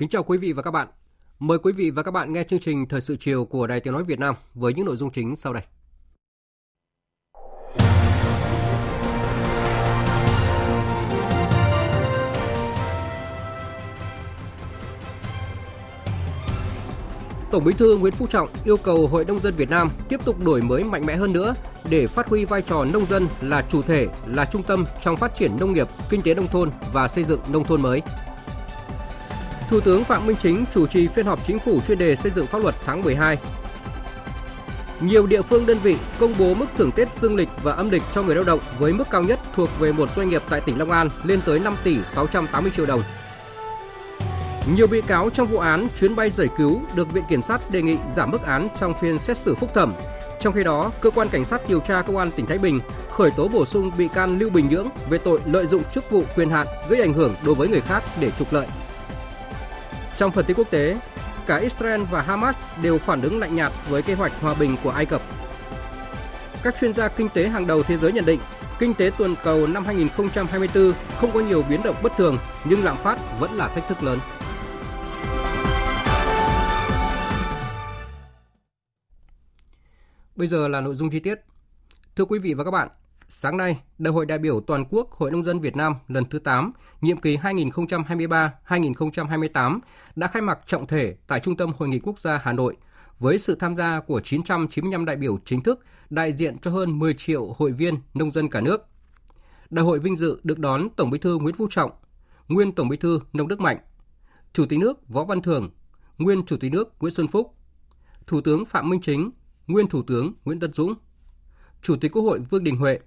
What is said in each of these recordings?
Kính chào quý vị và các bạn. Mời quý vị và các bạn nghe chương trình Thời sự chiều của Đài Tiếng Nói Việt Nam với những nội dung chính sau đây. Tổng Bí thư Nguyễn Phú Trọng yêu cầu Hội nông dân Việt Nam tiếp tục đổi mới mạnh mẽ hơn nữa để phát huy vai trò nông dân là chủ thể, là trung tâm trong phát triển nông nghiệp, kinh tế nông thôn và xây dựng nông thôn mới. Thủ tướng Phạm Minh Chính chủ trì phiên họp chính phủ chuyên đề xây dựng pháp luật tháng 12. Nhiều địa phương đơn vị công bố mức thưởng Tết dương lịch và âm lịch cho người lao động với mức cao nhất thuộc về một doanh nghiệp tại tỉnh Long An lên tới 5 tỷ 680 triệu đồng. Nhiều bị cáo trong vụ án chuyến bay giải cứu được Viện Kiểm sát đề nghị giảm mức án trong phiên xét xử phúc thẩm. Trong khi đó, cơ quan cảnh sát điều tra công an tỉnh Thái Bình khởi tố bổ sung bị can Lưu Bình Nhưỡng về tội lợi dụng chức vụ quyền hạn gây ảnh hưởng đối với người khác để trục lợi. Trong phần tin quốc tế, cả Israel và Hamas đều phản ứng lạnh nhạt với kế hoạch hòa bình của Ai Cập. Các chuyên gia kinh tế hàng đầu thế giới nhận định, kinh tế toàn cầu năm 2024 không có nhiều biến động bất thường, nhưng lạm phát vẫn là thách thức lớn. Bây giờ là nội dung chi tiết. Thưa quý vị và các bạn, sáng nay, Đại hội đại biểu toàn quốc Hội nông dân Việt Nam lần thứ 8, nhiệm kỳ 2023-2028 đã khai mạc trọng thể tại Trung tâm Hội nghị Quốc gia Hà Nội với sự tham gia của 995 đại biểu chính thức đại diện cho hơn 10 triệu hội viên nông dân cả nước. Đại hội vinh dự được đón Tổng Bí thư Nguyễn Phú Trọng, nguyên Tổng Bí thư Nông Đức Mạnh, Chủ tịch nước Võ Văn Thưởng, nguyên Chủ tịch nước Nguyễn Xuân Phúc, Thủ tướng Phạm Minh Chính, nguyên Thủ tướng Nguyễn Tân Dũng, Chủ tịch Quốc hội Vương Đình Huệ,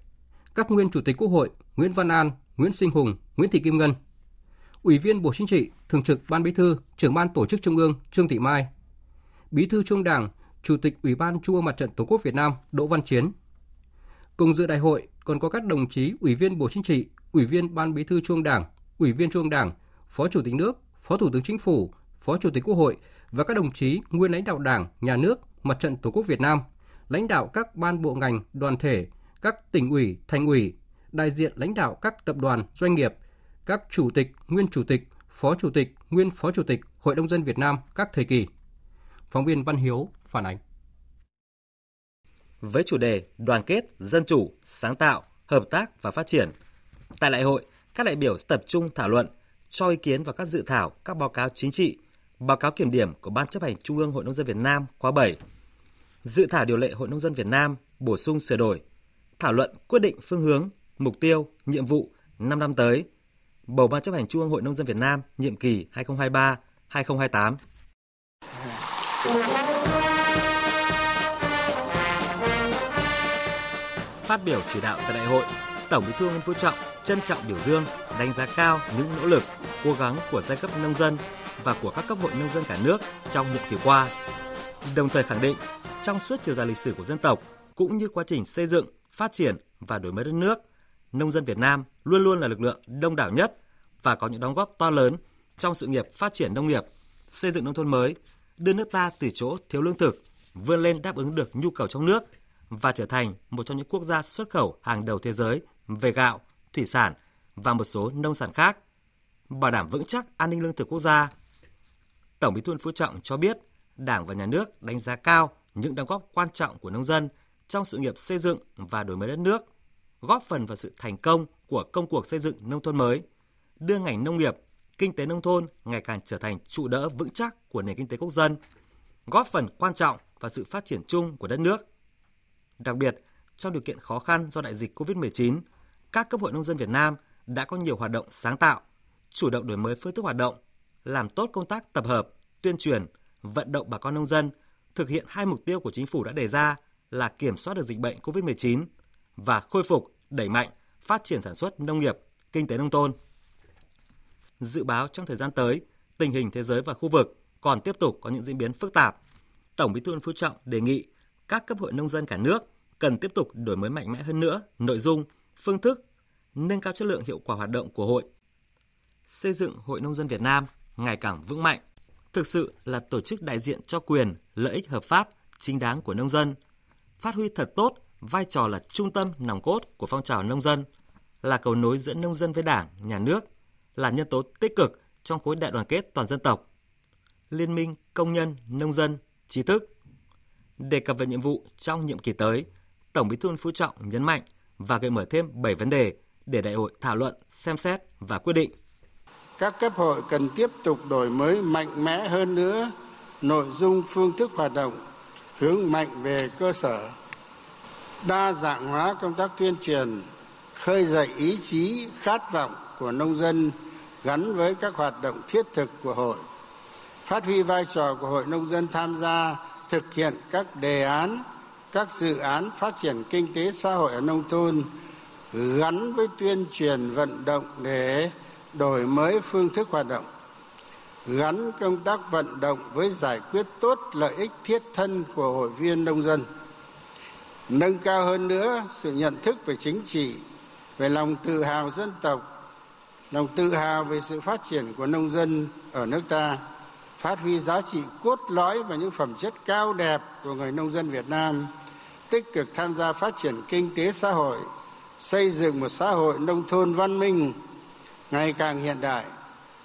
các nguyên Chủ tịch Quốc hội Nguyễn Văn An, Nguyễn Sinh Hùng, Nguyễn Thị Kim Ngân, Ủy viên Bộ Chính trị, Thường trực Ban Bí thư, Trưởng ban Tổ chức Trung ương Trương Thị Mai, Bí thư Trung Đảng, Chủ tịch Ủy ban Trung ương Mặt trận Tổ quốc Việt Nam Đỗ Văn Chiến. Cùng dự đại hội còn có các đồng chí Ủy viên Bộ Chính trị, Ủy viên Ban Bí thư Trung Đảng, Ủy viên Trung Đảng, Phó Chủ tịch nước, Phó Thủ tướng Chính phủ, Phó Chủ tịch Quốc hội và các đồng chí nguyên lãnh đạo Đảng, Nhà nước, Mặt trận Tổ quốc Việt Nam, lãnh đạo các ban bộ ngành, đoàn thể, các tỉnh ủy, thành ủy, đại diện lãnh đạo các tập đoàn, doanh nghiệp, các chủ tịch, nguyên chủ tịch, phó chủ tịch, nguyên phó chủ tịch Hội đồng dân Việt Nam các thời kỳ. Phóng viên Văn Hiếu phản ánh. Với chủ đề đoàn kết, dân chủ, sáng tạo, hợp tác và phát triển, tại đại hội, các đại biểu tập trung thảo luận, cho ý kiến vào các dự thảo, các báo cáo chính trị, báo cáo kiểm điểm của Ban chấp hành Trung ương Hội nông dân Việt Nam khóa 7, dự thảo điều lệ Hội nông dân Việt Nam bổ sung sửa đổi, thảo luận quyết định phương hướng, mục tiêu, nhiệm vụ 5 năm tới, bầu Ban chấp hành Trung ương Hội nông dân Việt Nam nhiệm kỳ 2023-2028. Phát biểu chỉ đạo tại đại hội, Tổng Bí thư Nguyễn Phú Trọng trân trọng biểu dương, đánh giá cao những nỗ lực, cố gắng của giai cấp nông dân và của các cấp hội nông dân cả nước trong nhiệm kỳ qua. Đồng thời khẳng định, trong suốt chiều dài lịch sử của dân tộc cũng như quá trình xây dựng, phát triển và đổi mới đất nước, nông dân Việt Nam luôn luôn là lực lượng đông đảo nhất và có những đóng góp to lớn trong sự nghiệp phát triển nông nghiệp, xây dựng nông thôn mới, đưa nước ta từ chỗ thiếu lương thực vươn lên đáp ứng được nhu cầu trong nước và trở thành một trong những quốc gia xuất khẩu hàng đầu thế giới về gạo, thủy sản và một số nông sản khác, bảo đảm vững chắc an ninh lương thực quốc gia. Tổng Bí thư Phú Trọng cho biết, Đảng và Nhà nước đánh giá cao những đóng góp quan trọng của nông dân trong sự nghiệp xây dựng và đổi mới đất nước, góp phần vào sự thành công của công cuộc xây dựng nông thôn mới, đưa ngành nông nghiệp, kinh tế nông thôn ngày càng trở thành trụ đỡ vững chắc của nền kinh tế quốc dân, góp phần quan trọng vào sự phát triển chung của đất nước. Đặc biệt, trong điều kiện khó khăn do đại dịch COVID-19, các cấp hội nông dân Việt Nam đã có nhiều hoạt động sáng tạo, chủ động đổi mới phương thức hoạt động, làm tốt công tác tập hợp, tuyên truyền, vận động bà con nông dân thực hiện hai mục tiêu của chính phủ đã đề ra là kiểm soát được dịch bệnh COVID-19 và khôi phục, đẩy mạnh, phát triển sản xuất nông nghiệp, kinh tế nông thôn. Dự báo trong thời gian tới, tình hình thế giới và khu vực còn tiếp tục có những diễn biến phức tạp. Tổng Bí thư Nguyễn Phú Trọng đề nghị các cấp hội nông dân cả nước cần tiếp tục đổi mới mạnh mẽ hơn nữa nội dung, phương thức, nâng cao chất lượng hiệu quả hoạt động của hội. Xây dựng Hội Nông dân Việt Nam ngày càng vững mạnh, thực sự là tổ chức đại diện cho quyền, lợi ích hợp pháp, chính đáng của nông dân, phát huy thật tốt vai trò là trung tâm nòng cốt của phong trào nông dân, là cầu nối giữa nông dân với Đảng, Nhà nước, là nhân tố tích cực trong khối đại đoàn kết toàn dân tộc. Liên minh công nhân, nông dân, trí thức. Đề cập về nhiệm vụ trong nhiệm kỳ tới, Tổng Bí thư Nguyễn Phú Trọng nhấn mạnh và gợi mở thêm 7 vấn đề để đại hội thảo luận, xem xét và quyết định. Các cấp hội cần tiếp tục đổi mới mạnh mẽ hơn nữa nội dung phương thức hoạt động, hướng mạnh về cơ sở, đa dạng hóa công tác tuyên truyền, khơi dậy ý chí, khát vọng của nông dân gắn với các hoạt động thiết thực của hội phát huy vai trò của hội nông dân tham gia thực hiện các đề án các dự án phát triển kinh tế xã hội ở nông thôn gắn với tuyên truyền vận động để đổi mới phương thức hoạt động gắn công tác vận động với giải quyết tốt lợi ích thiết thân của hội viên nông dân nâng cao hơn nữa sự nhận thức về chính trị về lòng tự hào dân tộc lòng tự hào về sự phát triển của nông dân ở nước ta phát huy giá trị cốt lõi và những phẩm chất cao đẹp của người nông dân Việt Nam, tích cực tham gia phát triển kinh tế xã hội, xây dựng một xã hội nông thôn văn minh ngày càng hiện đại,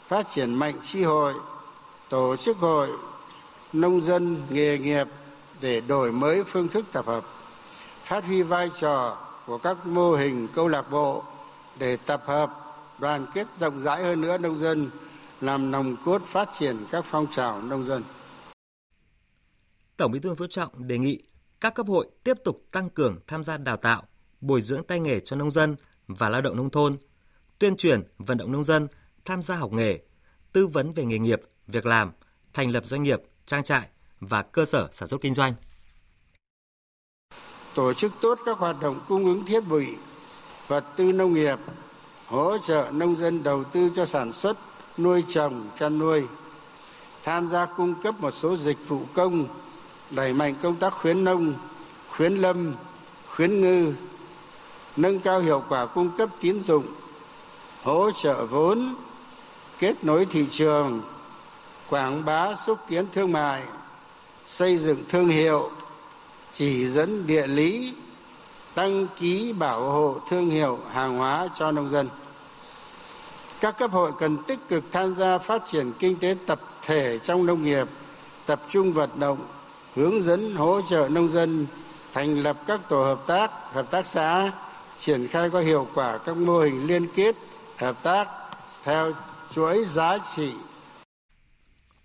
phát triển mạnh tri hội, tổ chức hội, nông dân nghề nghiệp để đổi mới phương thức tập hợp, phát huy vai trò của các mô hình câu lạc bộ để tập hợp đoàn kết rộng rãi hơn nữa nông dân làm nòng cốt phát triển các phong trào nông dân. Tổng Bí thư Phú Trọng đề nghị các cấp hội tiếp tục tăng cường tham gia đào tạo, bồi dưỡng tay nghề cho nông dân và lao động nông thôn, tuyên truyền vận động nông dân tham gia học nghề, tư vấn về nghề nghiệp, việc làm, thành lập doanh nghiệp, trang trại và cơ sở sản xuất kinh doanh. Tổ chức tốt các hoạt động cung ứng thiết bị, vật tư nông nghiệp, hỗ trợ nông dân đầu tư cho sản xuất nuôi trồng chăn nuôi tham gia cung cấp một số dịch vụ công đẩy mạnh công tác khuyến nông khuyến lâm khuyến ngư nâng cao hiệu quả cung cấp tín dụng hỗ trợ vốn kết nối thị trường, quảng bá xúc tiến thương mại, xây dựng thương hiệu, chỉ dẫn địa lý, đăng ký bảo hộ thương hiệu hàng hóa cho nông dân. Các cấp hội cần tích cực tham gia phát triển kinh tế tập thể trong nông nghiệp, tập trung vận động, hướng dẫn hỗ trợ nông dân thành lập các tổ hợp tác hợp tác xã, triển khai có hiệu quả các mô hình liên kết, hợp tác theo chuỗi giá trị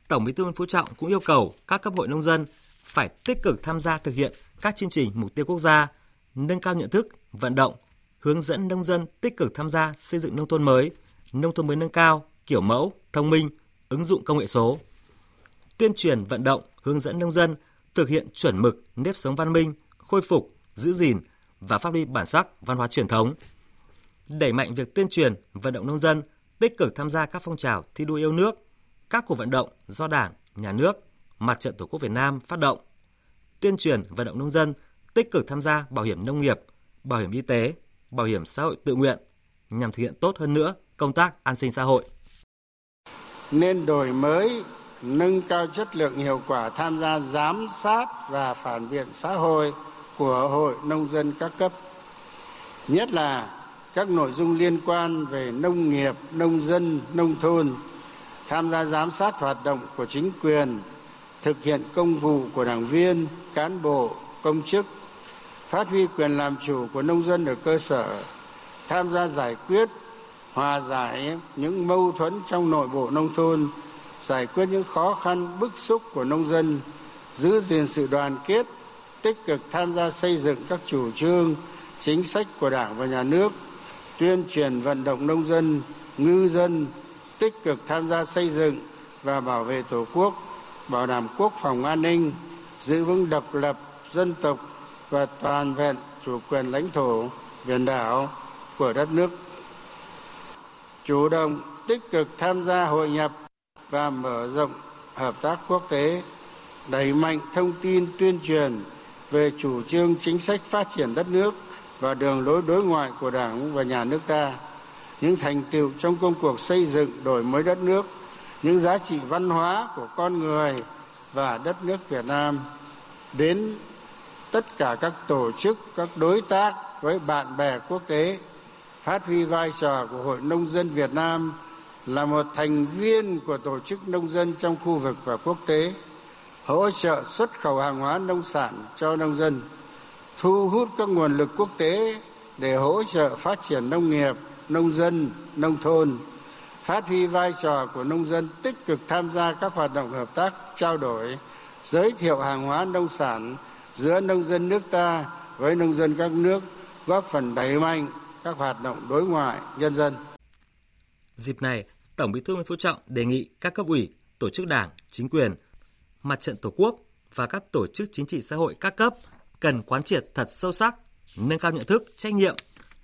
Tổng Bí thư Nguyễn Phú Trọng cũng yêu cầu các cấp hội nông dân phải tích cực tham gia thực hiện các chương trình mục tiêu quốc gia, nâng cao nhận thức, vận động, hướng dẫn nông dân tích cực tham gia xây dựng nông thôn mới, nông thôn mới nâng cao, kiểu mẫu, thông minh, ứng dụng công nghệ số. Tuyên truyền vận động, hướng dẫn nông dân thực hiện chuẩn mực, nếp sống văn minh, khôi phục, giữ gìn và phát huy bản sắc văn hóa truyền thống. Đẩy mạnh việc tuyên truyền, vận động nông dân tích cực tham gia các phong trào thi đua yêu nước, các cuộc vận động do Đảng, Nhà nước, Mặt trận Tổ quốc Việt Nam phát động. Tuyên truyền vận động nông dân tích cực tham gia bảo hiểm nông nghiệp, bảo hiểm y tế, bảo hiểm xã hội tự nguyện nhằm thực hiện tốt hơn nữa công tác an sinh xã hội. Nên đổi mới, nâng cao chất lượng hiệu quả tham gia giám sát và phản biện xã hội của Hội Nông dân các cấp. Nhất là các nội dung liên quan về nông nghiệp, nông dân, nông thôn, tham gia giám sát hoạt động của chính quyền, thực hiện công vụ của đảng viên, cán bộ, công chức, phát huy quyền làm chủ của nông dân ở cơ sở, tham gia giải quyết hòa giải những mâu thuẫn trong nội bộ nông thôn giải quyết những khó khăn bức xúc của nông dân giữ gìn sự đoàn kết tích cực tham gia xây dựng các chủ trương chính sách của đảng và nhà nước tuyên truyền vận động nông dân, ngư dân tích cực tham gia xây dựng và bảo vệ Tổ quốc, bảo đảm quốc phòng an ninh, giữ vững độc lập dân tộc và toàn vẹn chủ quyền lãnh thổ biển đảo của đất nước. Chủ động tích cực tham gia hội nhập và mở rộng hợp tác quốc tế đẩy mạnh thông tin tuyên truyền về chủ trương chính sách phát triển đất nước và đường lối đối ngoại của đảng và nhà nước ta, những thành tựu trong công cuộc xây dựng, đổi mới đất nước, những giá trị văn hóa của con người và đất nước việt nam, đến tất cả các tổ chức, các đối tác với bạn bè quốc tế, phát huy vai trò của hội nông dân việt nam là một thành viên của tổ chức nông dân trong khu vực và quốc tế, hỗ trợ xuất khẩu hàng hóa nông sản cho nông dân thu hút các nguồn lực quốc tế để hỗ trợ phát triển nông nghiệp nông dân nông thôn phát huy vai trò của nông dân tích cực tham gia các hoạt động hợp tác trao đổi giới thiệu hàng hóa nông sản giữa nông dân nước ta với nông dân các nước góp phần đẩy mạnh các hoạt động đối ngoại nhân dân. Dịp này, Tổng Bí thư Nguyễn Phú Trọng đề nghị các cấp ủy, tổ chức đảng, chính quyền, mặt trận Tổ quốc và các tổ chức chính trị xã hội các cấp cần quán triệt thật sâu sắc, nâng cao nhận thức, trách nhiệm,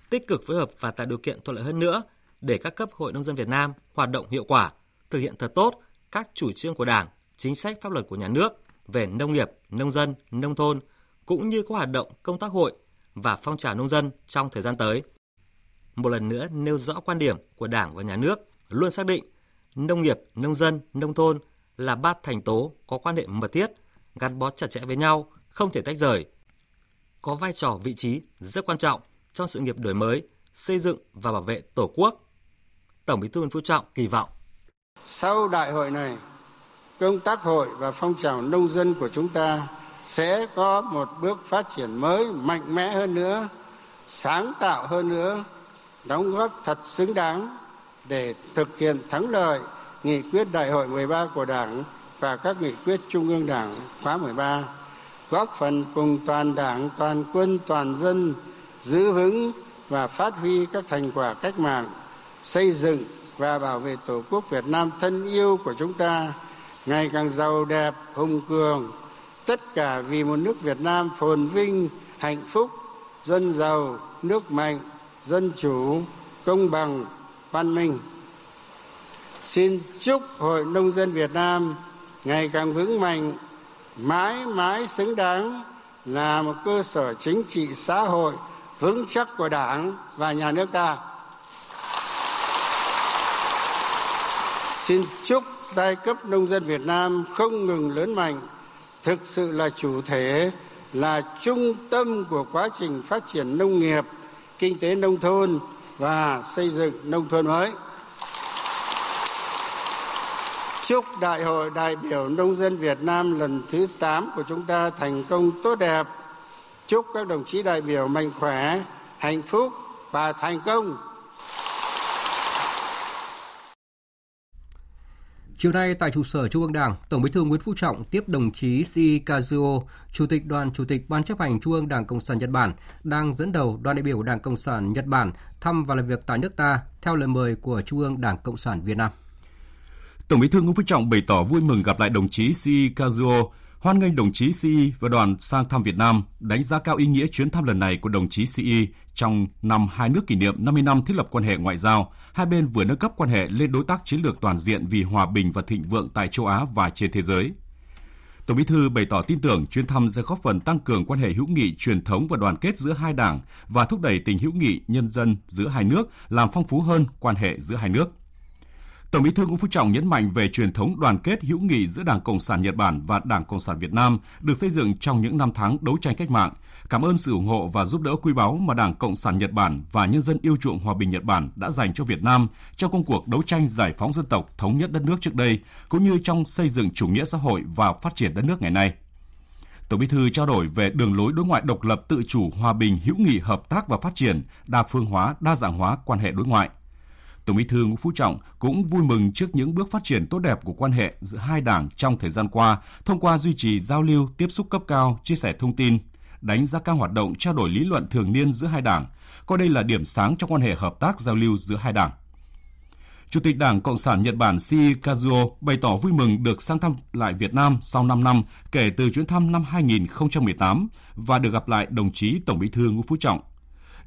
tích cực phối hợp và tạo điều kiện thuận lợi hơn nữa để các cấp hội nông dân Việt Nam hoạt động hiệu quả, thực hiện thật tốt các chủ trương của Đảng, chính sách pháp luật của nhà nước về nông nghiệp, nông dân, nông thôn cũng như các hoạt động công tác hội và phong trào nông dân trong thời gian tới. Một lần nữa nêu rõ quan điểm của Đảng và Nhà nước luôn xác định nông nghiệp, nông dân, nông thôn là ba thành tố có quan hệ mật thiết, gắn bó chặt chẽ với nhau, không thể tách rời. Có vai trò vị trí rất quan trọng trong sự nghiệp đổi mới, xây dựng và bảo vệ Tổ quốc. Tổng Bí thư Nguyễn Phú Trọng kỳ vọng sau đại hội này, công tác hội và phong trào nông dân của chúng ta sẽ có một bước phát triển mới mạnh mẽ hơn nữa sáng tạo hơn nữa đóng góp thật xứng đáng để thực hiện thắng lợi nghị quyết đại hội 13 của Đảng và các nghị quyết Trung ương Đảng khóa 13, góp phần cùng toàn Đảng, toàn quân, toàn dân giữ vững và phát huy các thành quả cách mạng, xây dựng và bảo vệ Tổ quốc Việt Nam thân yêu của chúng ta ngày càng giàu đẹp, hùng cường, tất cả vì một nước Việt Nam phồn vinh, hạnh phúc, dân giàu, nước mạnh, dân chủ, công bằng, văn minh. Xin chúc Hội Nông dân Việt Nam ngày càng vững mạnh, mãi mãi xứng đáng là một cơ sở chính trị xã hội vững chắc của Đảng và nhà nước ta. Xin chúc giai cấp nông dân Việt Nam không ngừng lớn mạnh, thực sự là chủ thể, là trung tâm của quá trình phát triển nông nghiệp, kinh tế nông thôn và xây dựng nông thôn mới. Chúc Đại hội đại biểu nông dân Việt Nam lần thứ 8 của chúng ta thành công tốt đẹp. Chúc các đồng chí đại biểu mạnh khỏe, hạnh phúc và thành công. Chiều nay tại trụ sở Trung ương Đảng, Tổng Bí thư Nguyễn Phú Trọng tiếp đồng chí Shi Kazuo, Chủ tịch Đoàn Chủ tịch Ban chấp hành Trung ương Đảng Cộng sản Nhật Bản, đang dẫn đầu đoàn đại biểu Đảng Cộng sản Nhật Bản thăm và làm việc tại nước ta theo lời mời của Trung ương Đảng Cộng sản Việt Nam. Tổng Bí thư Nguyễn Phú Trọng bày tỏ vui mừng gặp lại đồng chí Si Kazuo, hoan nghênh đồng chí Si và đoàn sang thăm Việt Nam, đánh giá cao ý nghĩa chuyến thăm lần này của đồng chí Si trong năm hai nước kỷ niệm 50 năm thiết lập quan hệ ngoại giao, hai bên vừa nâng cấp quan hệ lên đối tác chiến lược toàn diện vì hòa bình và thịnh vượng tại châu Á và trên thế giới. Tổng Bí thư bày tỏ tin tưởng chuyến thăm sẽ góp phần tăng cường quan hệ hữu nghị truyền thống và đoàn kết giữa hai đảng và thúc đẩy tình hữu nghị nhân dân giữa hai nước, làm phong phú hơn quan hệ giữa hai nước. Tổng Bí thư Nguyễn Phú Trọng nhấn mạnh về truyền thống đoàn kết hữu nghị giữa Đảng Cộng sản Nhật Bản và Đảng Cộng sản Việt Nam được xây dựng trong những năm tháng đấu tranh cách mạng, cảm ơn sự ủng hộ và giúp đỡ quý báu mà Đảng Cộng sản Nhật Bản và nhân dân yêu chuộng hòa bình Nhật Bản đã dành cho Việt Nam trong công cuộc đấu tranh giải phóng dân tộc thống nhất đất nước trước đây, cũng như trong xây dựng chủ nghĩa xã hội và phát triển đất nước ngày nay. Tổng Bí thư trao đổi về đường lối đối ngoại độc lập tự chủ, hòa bình, hữu nghị, hợp tác và phát triển, đa phương hóa, đa dạng hóa quan hệ đối ngoại. Tổng Bí thư Nguyễn Phú Trọng cũng vui mừng trước những bước phát triển tốt đẹp của quan hệ giữa hai đảng trong thời gian qua thông qua duy trì giao lưu, tiếp xúc cấp cao, chia sẻ thông tin, đánh giá cao hoạt động trao đổi lý luận thường niên giữa hai đảng, coi đây là điểm sáng trong quan hệ hợp tác giao lưu giữa hai đảng. Chủ tịch Đảng Cộng sản Nhật Bản Shi Kazuo bày tỏ vui mừng được sang thăm lại Việt Nam sau 5 năm kể từ chuyến thăm năm 2018 và được gặp lại đồng chí Tổng Bí thư Nguyễn Phú Trọng.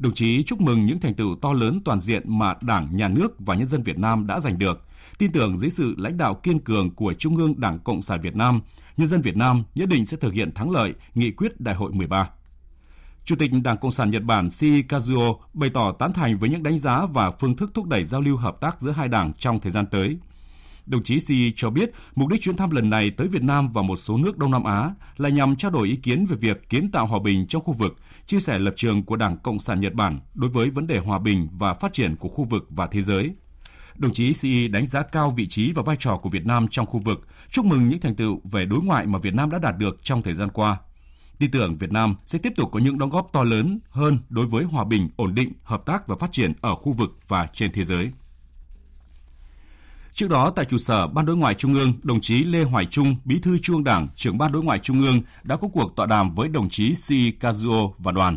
Đồng chí chúc mừng những thành tựu to lớn toàn diện mà Đảng, Nhà nước và nhân dân Việt Nam đã giành được, tin tưởng dưới sự lãnh đạo kiên cường của Trung ương Đảng Cộng sản Việt Nam, nhân dân Việt Nam nhất định sẽ thực hiện thắng lợi nghị quyết Đại hội 13. Chủ tịch Đảng Cộng sản Nhật Bản Shi Kazuo bày tỏ tán thành với những đánh giá và phương thức thúc đẩy giao lưu hợp tác giữa hai đảng trong thời gian tới. Đồng chí xi cho biết mục đích chuyến thăm lần này tới Việt Nam và một số nước Đông Nam Á là nhằm trao đổi ý kiến về việc kiến tạo hòa bình trong khu vực, chia sẻ lập trường của Đảng Cộng sản Nhật Bản đối với vấn đề hòa bình và phát triển của khu vực và thế giới. Đồng chí xi đánh giá cao vị trí và vai trò của Việt Nam trong khu vực, chúc mừng những thành tựu về đối ngoại mà Việt Nam đã đạt được trong thời gian qua tin tưởng Việt Nam sẽ tiếp tục có những đóng góp to lớn hơn đối với hòa bình, ổn định, hợp tác và phát triển ở khu vực và trên thế giới. Trước đó, tại trụ sở Ban đối ngoại Trung ương, đồng chí Lê Hoài Trung, Bí thư Trung ương Đảng, trưởng Ban đối ngoại Trung ương đã có cuộc tọa đàm với đồng chí Si Kazuo và đoàn.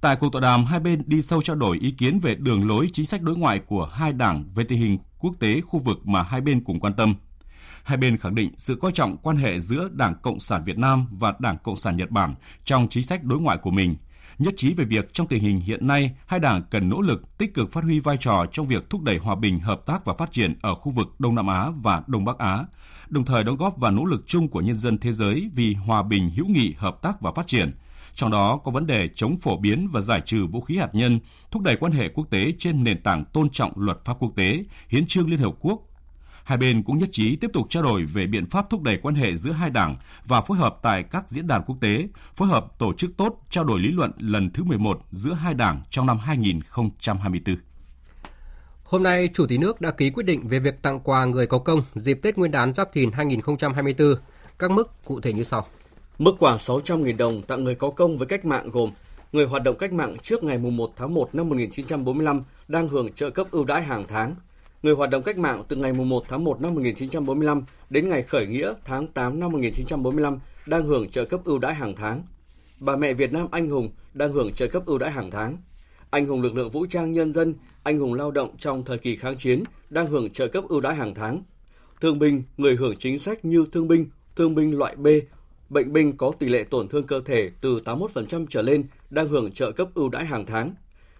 Tại cuộc tọa đàm, hai bên đi sâu trao đổi ý kiến về đường lối chính sách đối ngoại của hai đảng về tình hình quốc tế khu vực mà hai bên cùng quan tâm – hai bên khẳng định sự coi trọng quan hệ giữa Đảng Cộng sản Việt Nam và Đảng Cộng sản Nhật Bản trong chính sách đối ngoại của mình, nhất trí về việc trong tình hình hiện nay, hai đảng cần nỗ lực tích cực phát huy vai trò trong việc thúc đẩy hòa bình, hợp tác và phát triển ở khu vực Đông Nam Á và Đông Bắc Á, đồng thời đóng góp vào nỗ lực chung của nhân dân thế giới vì hòa bình, hữu nghị, hợp tác và phát triển. Trong đó có vấn đề chống phổ biến và giải trừ vũ khí hạt nhân, thúc đẩy quan hệ quốc tế trên nền tảng tôn trọng luật pháp quốc tế, hiến trương Liên Hợp Quốc Hai bên cũng nhất trí tiếp tục trao đổi về biện pháp thúc đẩy quan hệ giữa hai đảng và phối hợp tại các diễn đàn quốc tế, phối hợp tổ chức tốt trao đổi lý luận lần thứ 11 giữa hai đảng trong năm 2024. Hôm nay, Chủ tịch nước đã ký quyết định về việc tặng quà người có công dịp Tết Nguyên đán Giáp Thìn 2024. Các mức cụ thể như sau. Mức quà 600.000 đồng tặng người có công với cách mạng gồm người hoạt động cách mạng trước ngày 1 tháng 1 năm 1945 đang hưởng trợ cấp ưu đãi hàng tháng người hoạt động cách mạng từ ngày 1 tháng 1 năm 1945 đến ngày khởi nghĩa tháng 8 năm 1945 đang hưởng trợ cấp ưu đãi hàng tháng. Bà mẹ Việt Nam anh hùng đang hưởng trợ cấp ưu đãi hàng tháng. Anh hùng lực lượng vũ trang nhân dân, anh hùng lao động trong thời kỳ kháng chiến đang hưởng trợ cấp ưu đãi hàng tháng. Thương binh, người hưởng chính sách như thương binh, thương binh loại B, bệnh binh có tỷ lệ tổn thương cơ thể từ 81% trở lên đang hưởng trợ cấp ưu đãi hàng tháng.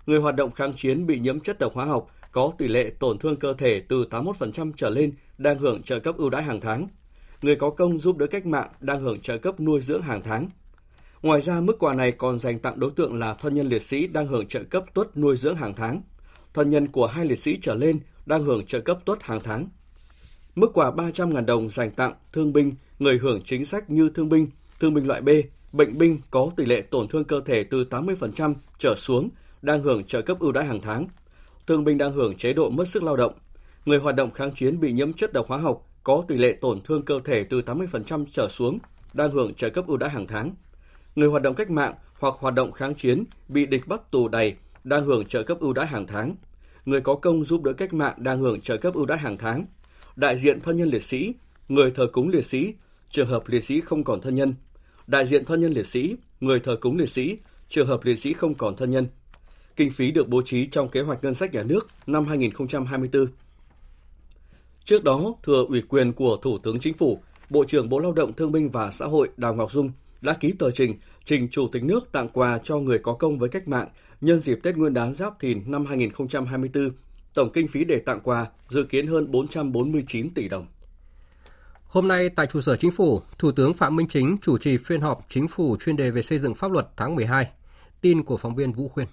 Người hoạt động kháng chiến bị nhiễm chất độc hóa học có tỷ lệ tổn thương cơ thể từ 81% trở lên đang hưởng trợ cấp ưu đãi hàng tháng. Người có công giúp đỡ cách mạng đang hưởng trợ cấp nuôi dưỡng hàng tháng. Ngoài ra, mức quà này còn dành tặng đối tượng là thân nhân liệt sĩ đang hưởng trợ cấp tuất nuôi dưỡng hàng tháng. Thân nhân của hai liệt sĩ trở lên đang hưởng trợ cấp tuất hàng tháng. Mức quà 300.000 đồng dành tặng thương binh, người hưởng chính sách như thương binh, thương binh loại B, bệnh binh có tỷ lệ tổn thương cơ thể từ 80% trở xuống đang hưởng trợ cấp ưu đãi hàng tháng thương binh đang hưởng chế độ mất sức lao động. Người hoạt động kháng chiến bị nhiễm chất độc hóa học có tỷ lệ tổn thương cơ thể từ 80% trở xuống đang hưởng trợ cấp ưu đãi hàng tháng. Người hoạt động cách mạng hoặc hoạt động kháng chiến bị địch bắt tù đầy đang hưởng trợ cấp ưu đãi hàng tháng. Người có công giúp đỡ cách mạng đang hưởng trợ cấp ưu đãi hàng tháng. Đại diện thân nhân liệt sĩ, người thờ cúng liệt sĩ, trường hợp liệt sĩ không còn thân nhân. Đại diện thân nhân liệt sĩ, người thờ cúng liệt sĩ, trường hợp liệt sĩ không còn thân nhân kinh phí được bố trí trong kế hoạch ngân sách nhà nước năm 2024. Trước đó, thừa ủy quyền của Thủ tướng Chính phủ, Bộ trưởng Bộ Lao động Thương binh và Xã hội Đào Ngọc Dung đã ký tờ trình trình Chủ tịch nước tặng quà cho người có công với cách mạng nhân dịp Tết Nguyên đán Giáp Thìn năm 2024. Tổng kinh phí để tặng quà dự kiến hơn 449 tỷ đồng. Hôm nay tại trụ sở chính phủ, Thủ tướng Phạm Minh Chính chủ trì phiên họp chính phủ chuyên đề về xây dựng pháp luật tháng 12. Tin của phóng viên Vũ Khuyên.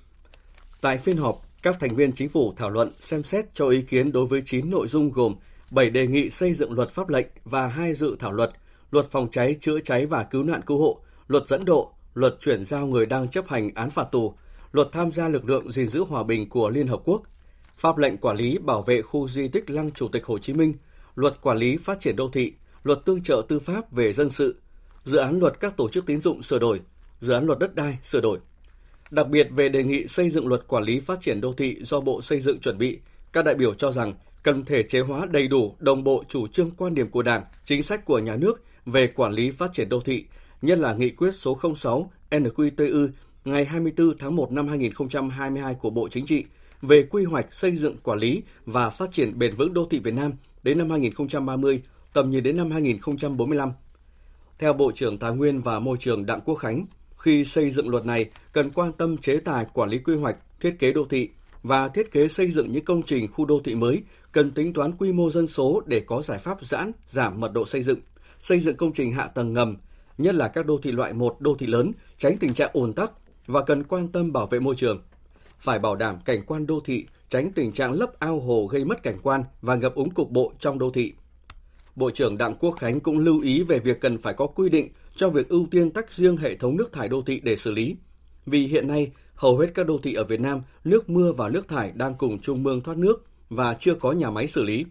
Tại phiên họp, các thành viên chính phủ thảo luận xem xét cho ý kiến đối với 9 nội dung gồm 7 đề nghị xây dựng luật pháp lệnh và hai dự thảo luật, luật phòng cháy, chữa cháy và cứu nạn cứu hộ, luật dẫn độ, luật chuyển giao người đang chấp hành án phạt tù, luật tham gia lực lượng gìn giữ hòa bình của Liên Hợp Quốc, pháp lệnh quản lý bảo vệ khu di tích Lăng Chủ tịch Hồ Chí Minh, luật quản lý phát triển đô thị, luật tương trợ tư pháp về dân sự, dự án luật các tổ chức tín dụng sửa đổi, dự án luật đất đai sửa đổi – Đặc biệt về đề nghị xây dựng luật quản lý phát triển đô thị do Bộ Xây dựng chuẩn bị, các đại biểu cho rằng cần thể chế hóa đầy đủ, đồng bộ chủ trương quan điểm của Đảng, chính sách của nhà nước về quản lý phát triển đô thị nhất là nghị quyết số 06 NQTU ngày 24 tháng 1 năm 2022 của Bộ Chính trị về quy hoạch xây dựng quản lý và phát triển bền vững đô thị Việt Nam đến năm 2030, tầm nhìn đến năm 2045. Theo Bộ trưởng Tài nguyên và Môi trường Đặng Quốc Khánh, khi xây dựng luật này cần quan tâm chế tài quản lý quy hoạch, thiết kế đô thị và thiết kế xây dựng những công trình khu đô thị mới cần tính toán quy mô dân số để có giải pháp giãn, giảm mật độ xây dựng, xây dựng công trình hạ tầng ngầm, nhất là các đô thị loại 1 đô thị lớn, tránh tình trạng ồn tắc và cần quan tâm bảo vệ môi trường. Phải bảo đảm cảnh quan đô thị, tránh tình trạng lấp ao hồ gây mất cảnh quan và ngập úng cục bộ trong đô thị. Bộ trưởng Đặng Quốc Khánh cũng lưu ý về việc cần phải có quy định cho việc ưu tiên tách riêng hệ thống nước thải đô thị để xử lý. Vì hiện nay, hầu hết các đô thị ở Việt Nam, nước mưa và nước thải đang cùng chung mương thoát nước và chưa có nhà máy xử lý.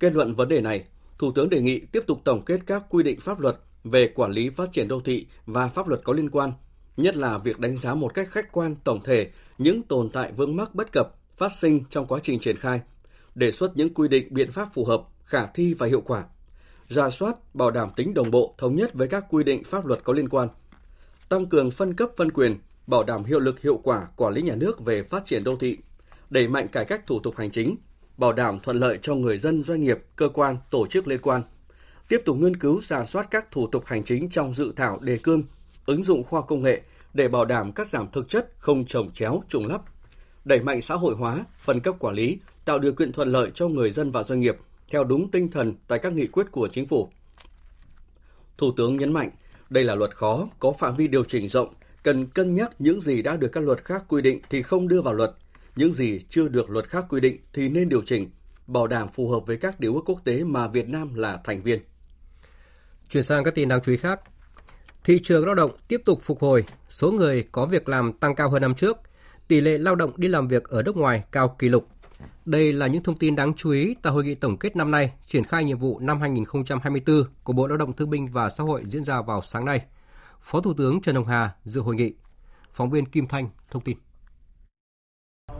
Kết luận vấn đề này, Thủ tướng đề nghị tiếp tục tổng kết các quy định pháp luật về quản lý phát triển đô thị và pháp luật có liên quan, nhất là việc đánh giá một cách khách quan tổng thể những tồn tại vướng mắc bất cập phát sinh trong quá trình triển khai, đề xuất những quy định biện pháp phù hợp, khả thi và hiệu quả, ra soát bảo đảm tính đồng bộ thống nhất với các quy định pháp luật có liên quan, tăng cường phân cấp phân quyền, bảo đảm hiệu lực hiệu quả quản lý nhà nước về phát triển đô thị, đẩy mạnh cải cách thủ tục hành chính, bảo đảm thuận lợi cho người dân, doanh nghiệp, cơ quan, tổ chức liên quan. Tiếp tục nghiên cứu ra soát các thủ tục hành chính trong dự thảo đề cương, ứng dụng khoa công nghệ để bảo đảm cắt giảm thực chất không trồng chéo trùng lắp. Đẩy mạnh xã hội hóa, phân cấp quản lý, tạo điều kiện thuận lợi cho người dân và doanh nghiệp theo đúng tinh thần tại các nghị quyết của chính phủ. Thủ tướng nhấn mạnh, đây là luật khó, có phạm vi điều chỉnh rộng, cần cân nhắc những gì đã được các luật khác quy định thì không đưa vào luật, những gì chưa được luật khác quy định thì nên điều chỉnh, bảo đảm phù hợp với các điều ước quốc tế mà Việt Nam là thành viên. Chuyển sang các tin đáng chú ý khác. Thị trường lao động tiếp tục phục hồi, số người có việc làm tăng cao hơn năm trước, tỷ lệ lao động đi làm việc ở nước ngoài cao kỷ lục. Đây là những thông tin đáng chú ý tại hội nghị tổng kết năm nay triển khai nhiệm vụ năm 2024 của Bộ Lao động Thương binh và Xã hội diễn ra vào sáng nay. Phó Thủ tướng Trần Hồng Hà dự hội nghị. Phóng viên Kim Thanh thông tin.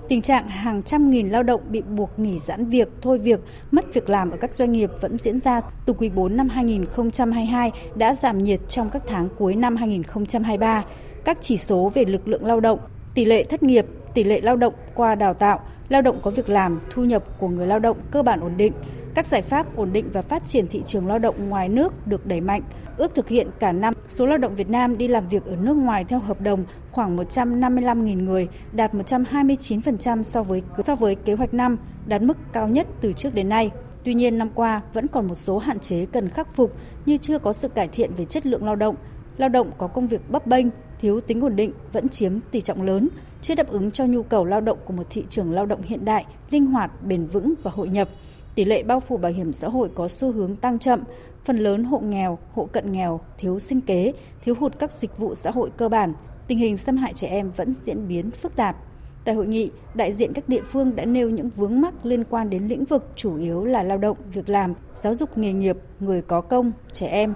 Tình trạng hàng trăm nghìn lao động bị buộc nghỉ giãn việc, thôi việc, mất việc làm ở các doanh nghiệp vẫn diễn ra từ quý 4 năm 2022 đã giảm nhiệt trong các tháng cuối năm 2023. Các chỉ số về lực lượng lao động, tỷ lệ thất nghiệp, tỷ lệ lao động qua đào tạo, lao động có việc làm, thu nhập của người lao động cơ bản ổn định. Các giải pháp ổn định và phát triển thị trường lao động ngoài nước được đẩy mạnh. Ước thực hiện cả năm, số lao động Việt Nam đi làm việc ở nước ngoài theo hợp đồng khoảng 155.000 người, đạt 129% so với so với kế hoạch năm, đạt mức cao nhất từ trước đến nay. Tuy nhiên năm qua vẫn còn một số hạn chế cần khắc phục như chưa có sự cải thiện về chất lượng lao động, lao động có công việc bấp bênh, thiếu tính ổn định vẫn chiếm tỷ trọng lớn, chưa đáp ứng cho nhu cầu lao động của một thị trường lao động hiện đại, linh hoạt, bền vững và hội nhập. Tỷ lệ bao phủ bảo hiểm xã hội có xu hướng tăng chậm, phần lớn hộ nghèo, hộ cận nghèo, thiếu sinh kế, thiếu hụt các dịch vụ xã hội cơ bản, tình hình xâm hại trẻ em vẫn diễn biến phức tạp. Tại hội nghị, đại diện các địa phương đã nêu những vướng mắc liên quan đến lĩnh vực chủ yếu là lao động, việc làm, giáo dục nghề nghiệp, người có công, trẻ em.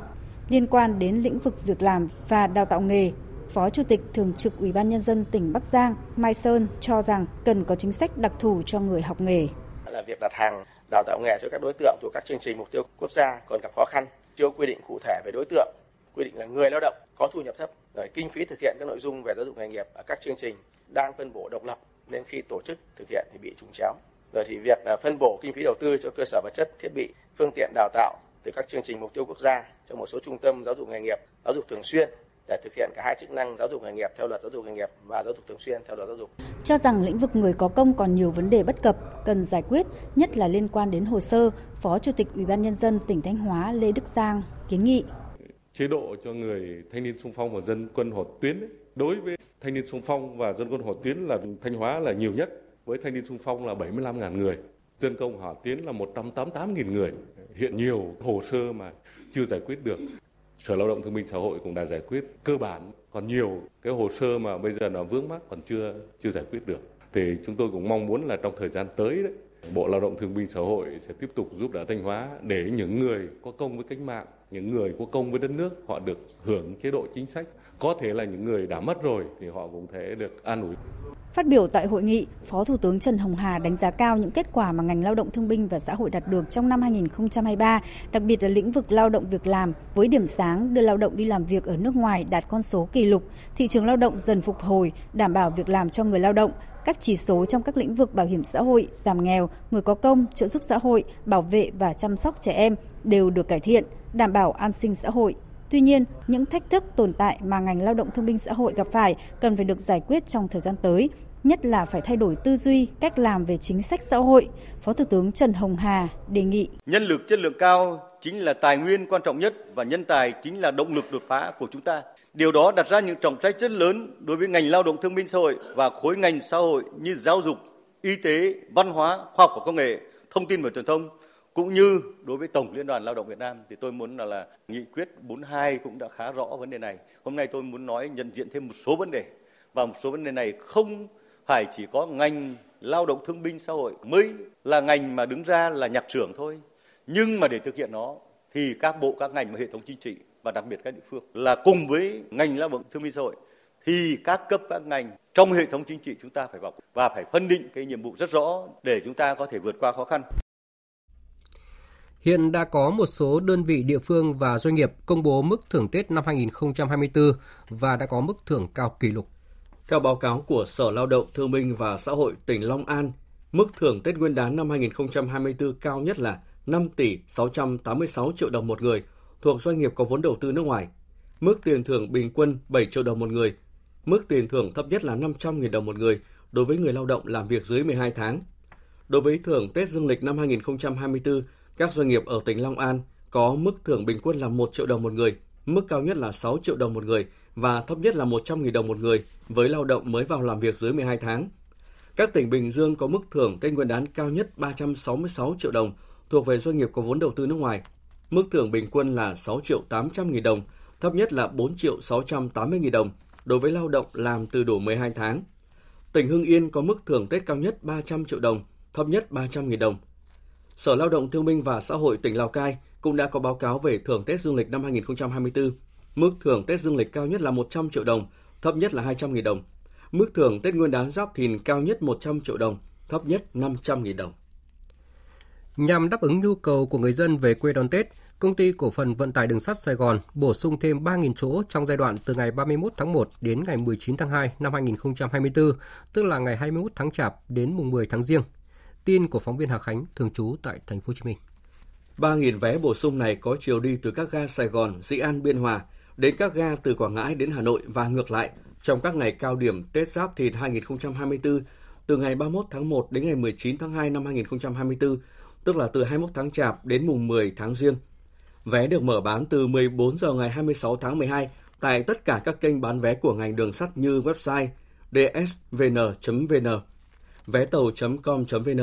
Liên quan đến lĩnh vực việc làm và đào tạo nghề, Phó Chủ tịch Thường trực Ủy ban Nhân dân tỉnh Bắc Giang Mai Sơn cho rằng cần có chính sách đặc thù cho người học nghề. Là việc đặt hàng đào tạo nghề cho các đối tượng thuộc các chương trình mục tiêu quốc gia còn gặp khó khăn, chưa quy định cụ thể về đối tượng, quy định là người lao động có thu nhập thấp, rồi kinh phí thực hiện các nội dung về giáo dục nghề nghiệp ở các chương trình đang phân bổ độc lập nên khi tổ chức thực hiện thì bị trùng chéo. Rồi thì việc phân bổ kinh phí đầu tư cho cơ sở vật chất, thiết bị, phương tiện đào tạo từ các chương trình mục tiêu quốc gia cho một số trung tâm giáo dục nghề nghiệp, giáo dục thường xuyên để thực hiện cả hai chức năng giáo dục nghề nghiệp theo luật giáo dục nghề nghiệp và giáo dục thường xuyên theo luật giáo dục. Cho rằng lĩnh vực người có công còn nhiều vấn đề bất cập cần giải quyết, nhất là liên quan đến hồ sơ, Phó Chủ tịch Ủy ban nhân dân tỉnh Thanh Hóa Lê Đức Giang kiến nghị chế độ cho người thanh niên sung phong và dân quân hỏa tuyến ấy. đối với thanh niên sung phong và dân quân hỏa tuyến là Thanh Hóa là nhiều nhất với thanh niên sung phong là 75.000 người dân công hỏa tuyến là 188.000 người hiện nhiều hồ sơ mà chưa giải quyết được Sở Lao động Thương binh Xã hội cũng đã giải quyết cơ bản, còn nhiều cái hồ sơ mà bây giờ nó vướng mắc còn chưa chưa giải quyết được. Thì chúng tôi cũng mong muốn là trong thời gian tới đấy, Bộ Lao động Thương binh Xã hội sẽ tiếp tục giúp đỡ Thanh Hóa để những người có công với cách mạng, những người có công với đất nước họ được hưởng chế độ chính sách có thể là những người đã mất rồi thì họ cũng thể được an ủi. Phát biểu tại hội nghị, Phó Thủ tướng Trần Hồng Hà đánh giá cao những kết quả mà ngành lao động thương binh và xã hội đạt được trong năm 2023, đặc biệt là lĩnh vực lao động việc làm, với điểm sáng đưa lao động đi làm việc ở nước ngoài đạt con số kỷ lục, thị trường lao động dần phục hồi, đảm bảo việc làm cho người lao động, các chỉ số trong các lĩnh vực bảo hiểm xã hội, giảm nghèo, người có công, trợ giúp xã hội, bảo vệ và chăm sóc trẻ em đều được cải thiện, đảm bảo an sinh xã hội. Tuy nhiên, những thách thức tồn tại mà ngành lao động thương binh xã hội gặp phải cần phải được giải quyết trong thời gian tới, nhất là phải thay đổi tư duy, cách làm về chính sách xã hội. Phó Thủ tướng Trần Hồng Hà đề nghị. Nhân lực chất lượng cao chính là tài nguyên quan trọng nhất và nhân tài chính là động lực đột phá của chúng ta. Điều đó đặt ra những trọng trách rất lớn đối với ngành lao động thương binh xã hội và khối ngành xã hội như giáo dục, y tế, văn hóa, khoa học và công nghệ, thông tin và truyền thông cũng như đối với Tổng Liên đoàn Lao động Việt Nam thì tôi muốn là, là nghị quyết 42 cũng đã khá rõ vấn đề này. Hôm nay tôi muốn nói nhận diện thêm một số vấn đề và một số vấn đề này không phải chỉ có ngành lao động thương binh xã hội mới là ngành mà đứng ra là nhạc trưởng thôi. Nhưng mà để thực hiện nó thì các bộ, các ngành và hệ thống chính trị và đặc biệt các địa phương là cùng với ngành lao động thương binh xã hội thì các cấp các ngành trong hệ thống chính trị chúng ta phải vào và phải phân định cái nhiệm vụ rất rõ để chúng ta có thể vượt qua khó khăn. Hiện đã có một số đơn vị địa phương và doanh nghiệp công bố mức thưởng Tết năm 2024 và đã có mức thưởng cao kỷ lục. Theo báo cáo của Sở Lao động Thương binh và Xã hội tỉnh Long An, mức thưởng Tết Nguyên đán năm 2024 cao nhất là 5 tỷ 686 triệu đồng một người thuộc doanh nghiệp có vốn đầu tư nước ngoài. Mức tiền thưởng bình quân 7 triệu đồng một người. Mức tiền thưởng thấp nhất là 500.000 đồng một người đối với người lao động làm việc dưới 12 tháng. Đối với thưởng Tết Dương lịch năm 2024, các doanh nghiệp ở tỉnh Long An có mức thưởng bình quân là 1 triệu đồng một người, mức cao nhất là 6 triệu đồng một người và thấp nhất là 100.000 đồng một người với lao động mới vào làm việc dưới 12 tháng. Các tỉnh Bình Dương có mức thưởng Tết Nguyên đán cao nhất 366 triệu đồng thuộc về doanh nghiệp có vốn đầu tư nước ngoài. Mức thưởng bình quân là 6 triệu 800 nghìn đồng, thấp nhất là 4 triệu 680 nghìn đồng đối với lao động làm từ đủ 12 tháng. Tỉnh Hưng Yên có mức thưởng Tết cao nhất 300 triệu đồng, thấp nhất 300 nghìn đồng. Sở Lao động Thương binh và Xã hội tỉnh Lào Cai cũng đã có báo cáo về thưởng Tết Dương lịch năm 2024. Mức thưởng Tết Dương lịch cao nhất là 100 triệu đồng, thấp nhất là 200.000 đồng. Mức thưởng Tết Nguyên đán Giáp Thìn cao nhất 100 triệu đồng, thấp nhất 500.000 đồng. Nhằm đáp ứng nhu cầu của người dân về quê đón Tết, Công ty Cổ phần Vận tải Đường sắt Sài Gòn bổ sung thêm 3.000 chỗ trong giai đoạn từ ngày 31 tháng 1 đến ngày 19 tháng 2 năm 2024, tức là ngày 21 tháng Chạp đến mùng 10 tháng Giêng. Tin của phóng viên Hà Khánh thường trú tại thành phố Hồ Chí Minh. 3.000 vé bổ sung này có chiều đi từ các ga Sài Gòn, Dĩ An, Biên Hòa đến các ga từ Quảng Ngãi đến Hà Nội và ngược lại trong các ngày cao điểm Tết Giáp Thìn 2024 từ ngày 31 tháng 1 đến ngày 19 tháng 2 năm 2024, tức là từ 21 tháng Chạp đến mùng 10 tháng Giêng. Vé được mở bán từ 14 giờ ngày 26 tháng 12 tại tất cả các kênh bán vé của ngành đường sắt như website dsvn.vn, vé tàu.com.vn,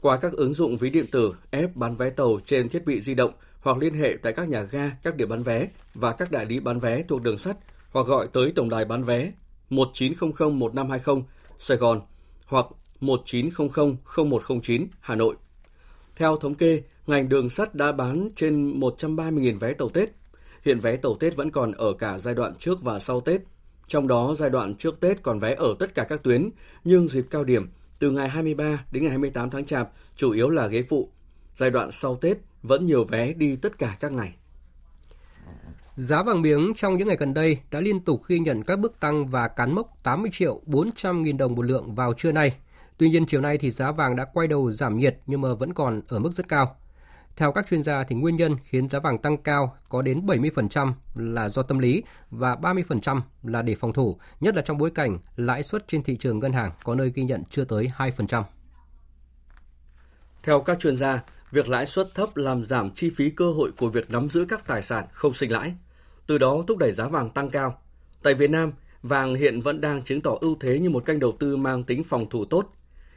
qua các ứng dụng ví điện tử, app bán vé tàu trên thiết bị di động hoặc liên hệ tại các nhà ga, các điểm bán vé và các đại lý bán vé thuộc đường sắt hoặc gọi tới tổng đài bán vé 1900 1520 Sài Gòn hoặc 1900 0109 Hà Nội. Theo thống kê, ngành đường sắt đã bán trên 130.000 vé tàu Tết. Hiện vé tàu Tết vẫn còn ở cả giai đoạn trước và sau Tết. Trong đó, giai đoạn trước Tết còn vé ở tất cả các tuyến, nhưng dịp cao điểm từ ngày 23 đến ngày 28 tháng Chạp, chủ yếu là ghế phụ. Giai đoạn sau Tết, vẫn nhiều vé đi tất cả các ngày. Giá vàng miếng trong những ngày gần đây đã liên tục ghi nhận các bước tăng và cán mốc 80 triệu 400 nghìn đồng một lượng vào trưa nay. Tuy nhiên, chiều nay thì giá vàng đã quay đầu giảm nhiệt nhưng mà vẫn còn ở mức rất cao. Theo các chuyên gia thì nguyên nhân khiến giá vàng tăng cao có đến 70% là do tâm lý và 30% là để phòng thủ, nhất là trong bối cảnh lãi suất trên thị trường ngân hàng có nơi ghi nhận chưa tới 2%. Theo các chuyên gia, việc lãi suất thấp làm giảm chi phí cơ hội của việc nắm giữ các tài sản không sinh lãi, từ đó thúc đẩy giá vàng tăng cao. Tại Việt Nam, vàng hiện vẫn đang chứng tỏ ưu thế như một kênh đầu tư mang tính phòng thủ tốt.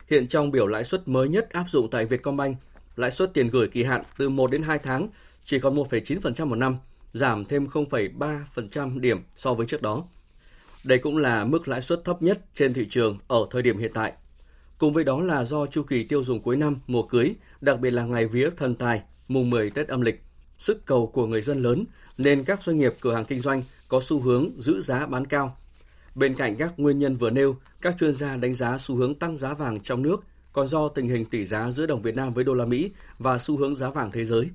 Hiện trong biểu lãi suất mới nhất áp dụng tại Vietcombank, lãi suất tiền gửi kỳ hạn từ 1 đến 2 tháng chỉ còn 1,9% một năm, giảm thêm 0,3% điểm so với trước đó. Đây cũng là mức lãi suất thấp nhất trên thị trường ở thời điểm hiện tại. Cùng với đó là do chu kỳ tiêu dùng cuối năm, mùa cưới, đặc biệt là ngày vía thần tài, mùng 10 Tết âm lịch, sức cầu của người dân lớn nên các doanh nghiệp cửa hàng kinh doanh có xu hướng giữ giá bán cao. Bên cạnh các nguyên nhân vừa nêu, các chuyên gia đánh giá xu hướng tăng giá vàng trong nước còn do tình hình tỷ giá giữa đồng Việt Nam với đô la Mỹ và xu hướng giá vàng thế giới.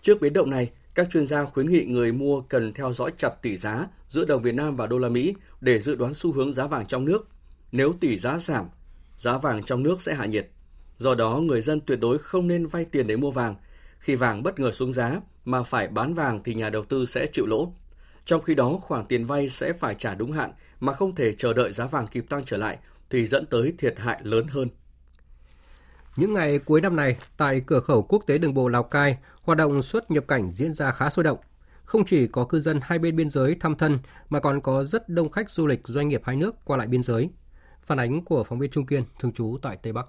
Trước biến động này, các chuyên gia khuyến nghị người mua cần theo dõi chặt tỷ giá giữa đồng Việt Nam và đô la Mỹ để dự đoán xu hướng giá vàng trong nước. Nếu tỷ giá giảm, giá vàng trong nước sẽ hạ nhiệt. Do đó, người dân tuyệt đối không nên vay tiền để mua vàng. Khi vàng bất ngờ xuống giá mà phải bán vàng thì nhà đầu tư sẽ chịu lỗ. Trong khi đó, khoản tiền vay sẽ phải trả đúng hạn mà không thể chờ đợi giá vàng kịp tăng trở lại thì dẫn tới thiệt hại lớn hơn. Những ngày cuối năm này, tại cửa khẩu quốc tế đường bộ Lào Cai, hoạt động xuất nhập cảnh diễn ra khá sôi động. Không chỉ có cư dân hai bên biên giới thăm thân, mà còn có rất đông khách du lịch doanh nghiệp hai nước qua lại biên giới. Phản ánh của phóng viên Trung Kiên, thường trú tại Tây Bắc.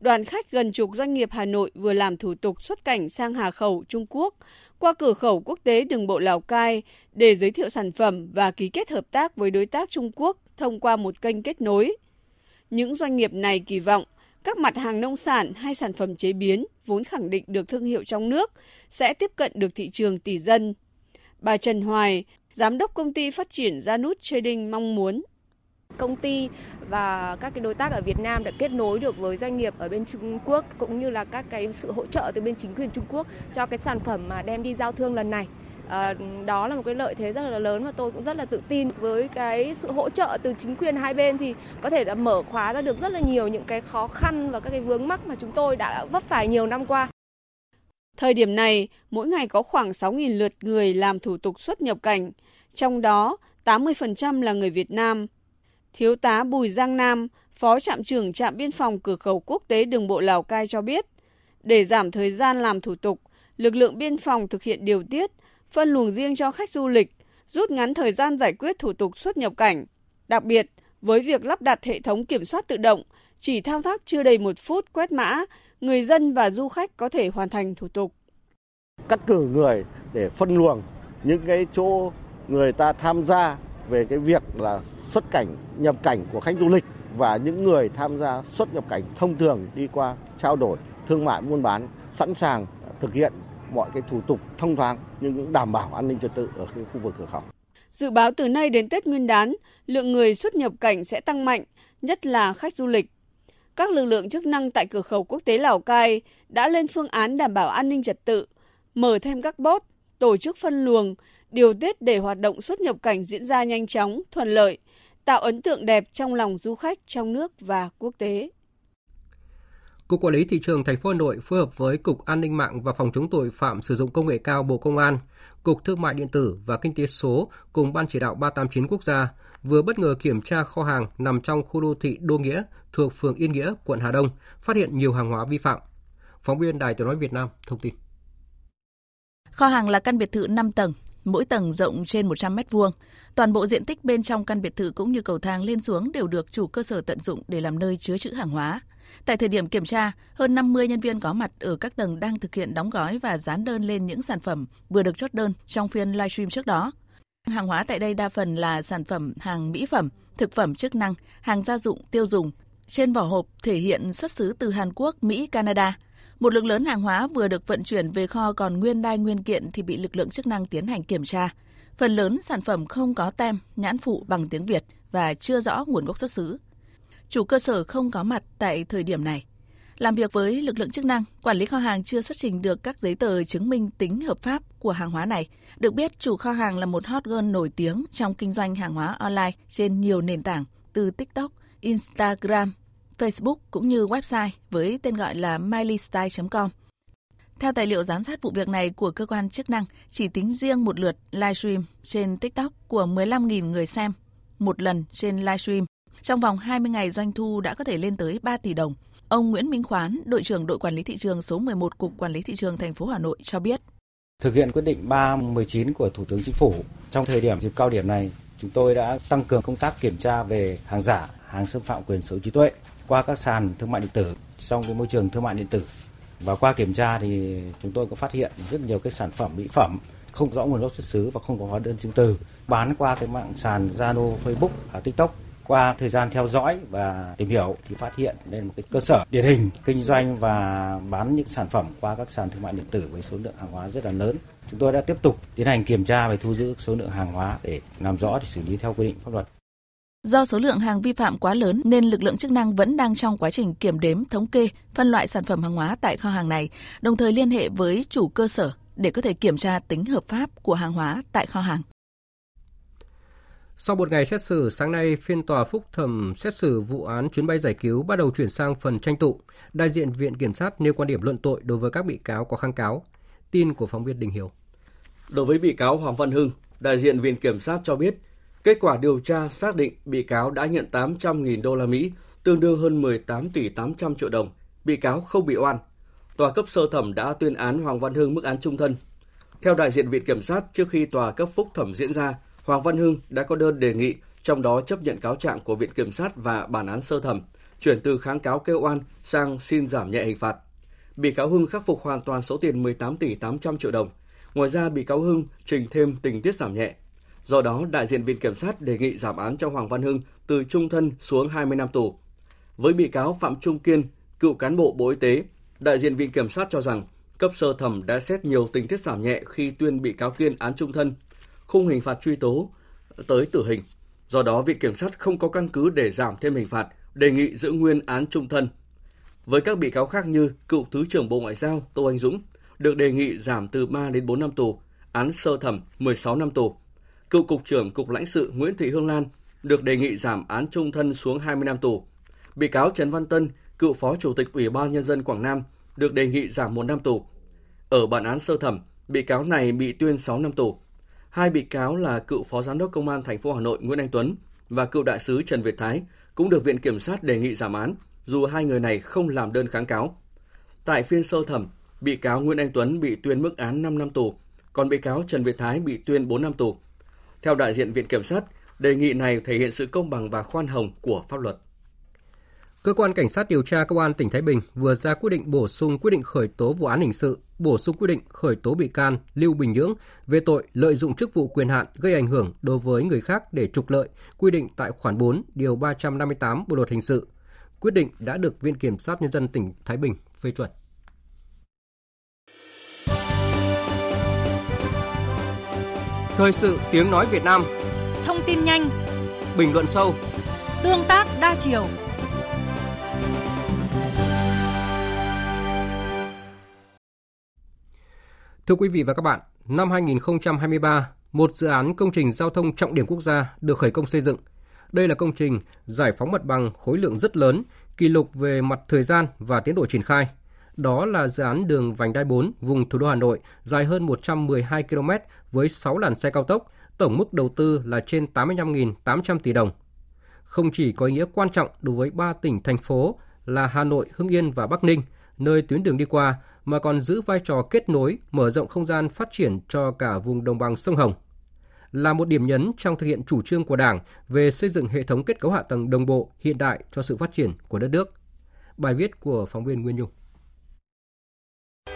Đoàn khách gần chục doanh nghiệp Hà Nội vừa làm thủ tục xuất cảnh sang Hà Khẩu, Trung Quốc, qua cửa khẩu quốc tế đường bộ Lào Cai để giới thiệu sản phẩm và ký kết hợp tác với đối tác Trung Quốc thông qua một kênh kết nối. Những doanh nghiệp này kỳ vọng các mặt hàng nông sản hay sản phẩm chế biến vốn khẳng định được thương hiệu trong nước sẽ tiếp cận được thị trường tỷ dân. Bà Trần Hoài, giám đốc công ty phát triển Janus Trading mong muốn công ty và các cái đối tác ở Việt Nam đã kết nối được với doanh nghiệp ở bên Trung Quốc cũng như là các cái sự hỗ trợ từ bên chính quyền Trung Quốc cho cái sản phẩm mà đem đi giao thương lần này. À, đó là một cái lợi thế rất là lớn và tôi cũng rất là tự tin với cái sự hỗ trợ từ chính quyền hai bên thì có thể đã mở khóa ra được rất là nhiều những cái khó khăn và các cái vướng mắc mà chúng tôi đã vấp phải nhiều năm qua. Thời điểm này, mỗi ngày có khoảng 6.000 lượt người làm thủ tục xuất nhập cảnh, trong đó 80% là người Việt Nam. Thiếu tá Bùi Giang Nam, Phó trạm trưởng trạm biên phòng cửa khẩu quốc tế đường bộ Lào Cai cho biết, để giảm thời gian làm thủ tục, lực lượng biên phòng thực hiện điều tiết, phân luồng riêng cho khách du lịch, rút ngắn thời gian giải quyết thủ tục xuất nhập cảnh. Đặc biệt, với việc lắp đặt hệ thống kiểm soát tự động, chỉ thao tác chưa đầy một phút quét mã, người dân và du khách có thể hoàn thành thủ tục. Cắt cử người để phân luồng những cái chỗ người ta tham gia về cái việc là xuất cảnh, nhập cảnh của khách du lịch và những người tham gia xuất nhập cảnh thông thường đi qua trao đổi thương mại buôn bán sẵn sàng thực hiện mọi cái thủ tục thông thoáng nhưng cũng đảm bảo an ninh trật tự ở cái khu vực cửa khẩu. Dự báo từ nay đến Tết Nguyên đán, lượng người xuất nhập cảnh sẽ tăng mạnh, nhất là khách du lịch. Các lực lượng chức năng tại cửa khẩu quốc tế Lào Cai đã lên phương án đảm bảo an ninh trật tự, mở thêm các bốt, tổ chức phân luồng, điều tiết để hoạt động xuất nhập cảnh diễn ra nhanh chóng, thuận lợi, tạo ấn tượng đẹp trong lòng du khách trong nước và quốc tế. Cục Quản lý thị trường thành phố Hà Nội phối hợp với Cục An ninh mạng và Phòng chống tội phạm sử dụng công nghệ cao Bộ Công an, Cục Thương mại điện tử và Kinh tế số cùng Ban chỉ đạo 389 quốc gia vừa bất ngờ kiểm tra kho hàng nằm trong khu đô thị Đô Nghĩa thuộc phường Yên Nghĩa, quận Hà Đông, phát hiện nhiều hàng hóa vi phạm. Phóng viên Đài Tiếng nói Việt Nam thông tin. Kho hàng là căn biệt thự 5 tầng, mỗi tầng rộng trên 100 mét vuông. Toàn bộ diện tích bên trong căn biệt thự cũng như cầu thang lên xuống đều được chủ cơ sở tận dụng để làm nơi chứa trữ hàng hóa. Tại thời điểm kiểm tra, hơn 50 nhân viên có mặt ở các tầng đang thực hiện đóng gói và dán đơn lên những sản phẩm vừa được chốt đơn trong phiên livestream trước đó. Hàng hóa tại đây đa phần là sản phẩm hàng mỹ phẩm, thực phẩm chức năng, hàng gia dụng, tiêu dùng. Trên vỏ hộp thể hiện xuất xứ từ Hàn Quốc, Mỹ, Canada. Một lượng lớn hàng hóa vừa được vận chuyển về kho còn nguyên đai nguyên kiện thì bị lực lượng chức năng tiến hành kiểm tra. Phần lớn sản phẩm không có tem, nhãn phụ bằng tiếng Việt và chưa rõ nguồn gốc xuất xứ chủ cơ sở không có mặt tại thời điểm này. Làm việc với lực lượng chức năng, quản lý kho hàng chưa xuất trình được các giấy tờ chứng minh tính hợp pháp của hàng hóa này. Được biết, chủ kho hàng là một hot girl nổi tiếng trong kinh doanh hàng hóa online trên nhiều nền tảng từ TikTok, Instagram, Facebook cũng như website với tên gọi là mileystyle.com. Theo tài liệu giám sát vụ việc này của cơ quan chức năng, chỉ tính riêng một lượt livestream trên TikTok của 15.000 người xem một lần trên livestream trong vòng 20 ngày doanh thu đã có thể lên tới 3 tỷ đồng. Ông Nguyễn Minh Khoán, đội trưởng đội quản lý thị trường số 11 Cục Quản lý thị trường thành phố Hà Nội cho biết. Thực hiện quyết định 319 của Thủ tướng Chính phủ, trong thời điểm dịp cao điểm này, chúng tôi đã tăng cường công tác kiểm tra về hàng giả, hàng xâm phạm quyền sở hữu trí tuệ qua các sàn thương mại điện tử trong cái môi trường thương mại điện tử. Và qua kiểm tra thì chúng tôi có phát hiện rất nhiều cái sản phẩm mỹ phẩm không rõ nguồn gốc xuất xứ và không có hóa đơn chứng từ bán qua cái mạng sàn Zalo, Facebook, và TikTok qua thời gian theo dõi và tìm hiểu thì phát hiện đây là một cái cơ sở điển hình kinh doanh và bán những sản phẩm qua các sàn thương mại điện tử với số lượng hàng hóa rất là lớn. Chúng tôi đã tiếp tục tiến hành kiểm tra và thu giữ số lượng hàng hóa để làm rõ để xử lý theo quy định pháp luật. Do số lượng hàng vi phạm quá lớn nên lực lượng chức năng vẫn đang trong quá trình kiểm đếm, thống kê, phân loại sản phẩm hàng hóa tại kho hàng này, đồng thời liên hệ với chủ cơ sở để có thể kiểm tra tính hợp pháp của hàng hóa tại kho hàng. Sau một ngày xét xử, sáng nay phiên tòa phúc thẩm xét xử vụ án chuyến bay giải cứu bắt đầu chuyển sang phần tranh tụng. Đại diện Viện Kiểm sát nêu quan điểm luận tội đối với các bị cáo có kháng cáo. Tin của phóng viên Đình Hiếu. Đối với bị cáo Hoàng Văn Hưng, đại diện Viện Kiểm sát cho biết, kết quả điều tra xác định bị cáo đã nhận 800.000 đô la Mỹ, tương đương hơn 18 tỷ 800 triệu đồng. Bị cáo không bị oan. Tòa cấp sơ thẩm đã tuyên án Hoàng Văn Hưng mức án trung thân. Theo đại diện Viện Kiểm sát, trước khi tòa cấp phúc thẩm diễn ra, Hoàng Văn Hưng đã có đơn đề nghị, trong đó chấp nhận cáo trạng của Viện Kiểm sát và bản án sơ thẩm, chuyển từ kháng cáo kêu oan sang xin giảm nhẹ hình phạt. Bị cáo Hưng khắc phục hoàn toàn số tiền 18 tỷ 800 triệu đồng. Ngoài ra, bị cáo Hưng trình thêm tình tiết giảm nhẹ. Do đó, đại diện Viện Kiểm sát đề nghị giảm án cho Hoàng Văn Hưng từ trung thân xuống 20 năm tù. Với bị cáo Phạm Trung Kiên, cựu cán bộ Bộ Y tế, đại diện Viện Kiểm sát cho rằng cấp sơ thẩm đã xét nhiều tình tiết giảm nhẹ khi tuyên bị cáo Kiên án trung thân khung hình phạt truy tố tới tử hình. Do đó, Viện Kiểm sát không có căn cứ để giảm thêm hình phạt, đề nghị giữ nguyên án trung thân. Với các bị cáo khác như cựu Thứ trưởng Bộ Ngoại giao Tô Anh Dũng được đề nghị giảm từ 3 đến 4 năm tù, án sơ thẩm 16 năm tù. Cựu Cục trưởng Cục lãnh sự Nguyễn Thị Hương Lan được đề nghị giảm án trung thân xuống 20 năm tù. Bị cáo Trần Văn Tân, cựu Phó Chủ tịch Ủy ban Nhân dân Quảng Nam được đề nghị giảm 1 năm tù. Ở bản án sơ thẩm, bị cáo này bị tuyên 6 năm tù. Hai bị cáo là cựu Phó Giám đốc Công an thành phố Hà Nội Nguyễn Anh Tuấn và cựu đại sứ Trần Việt Thái cũng được Viện Kiểm sát đề nghị giảm án, dù hai người này không làm đơn kháng cáo. Tại phiên sơ thẩm, bị cáo Nguyễn Anh Tuấn bị tuyên mức án 5 năm tù, còn bị cáo Trần Việt Thái bị tuyên 4 năm tù. Theo đại diện Viện Kiểm sát, đề nghị này thể hiện sự công bằng và khoan hồng của pháp luật. Cơ quan Cảnh sát điều tra Công an tỉnh Thái Bình vừa ra quyết định bổ sung quyết định khởi tố vụ án hình sự, bổ sung quyết định khởi tố bị can Lưu Bình Nhưỡng về tội lợi dụng chức vụ quyền hạn gây ảnh hưởng đối với người khác để trục lợi, quy định tại khoản 4 điều 358 Bộ luật hình sự. Quyết định đã được Viện Kiểm sát Nhân dân tỉnh Thái Bình phê chuẩn. Thời sự tiếng nói Việt Nam Thông tin nhanh Bình luận sâu Tương tác đa chiều Thưa quý vị và các bạn, năm 2023, một dự án công trình giao thông trọng điểm quốc gia được khởi công xây dựng. Đây là công trình giải phóng mặt bằng khối lượng rất lớn, kỷ lục về mặt thời gian và tiến độ triển khai. Đó là dự án đường vành đai 4 vùng thủ đô Hà Nội dài hơn 112 km với 6 làn xe cao tốc, tổng mức đầu tư là trên 85.800 tỷ đồng. Không chỉ có ý nghĩa quan trọng đối với ba tỉnh thành phố là Hà Nội, Hưng Yên và Bắc Ninh, nơi tuyến đường đi qua mà còn giữ vai trò kết nối, mở rộng không gian phát triển cho cả vùng đồng bằng sông Hồng. Là một điểm nhấn trong thực hiện chủ trương của Đảng về xây dựng hệ thống kết cấu hạ tầng đồng bộ hiện đại cho sự phát triển của đất nước. Bài viết của phóng viên Nguyên Nhung.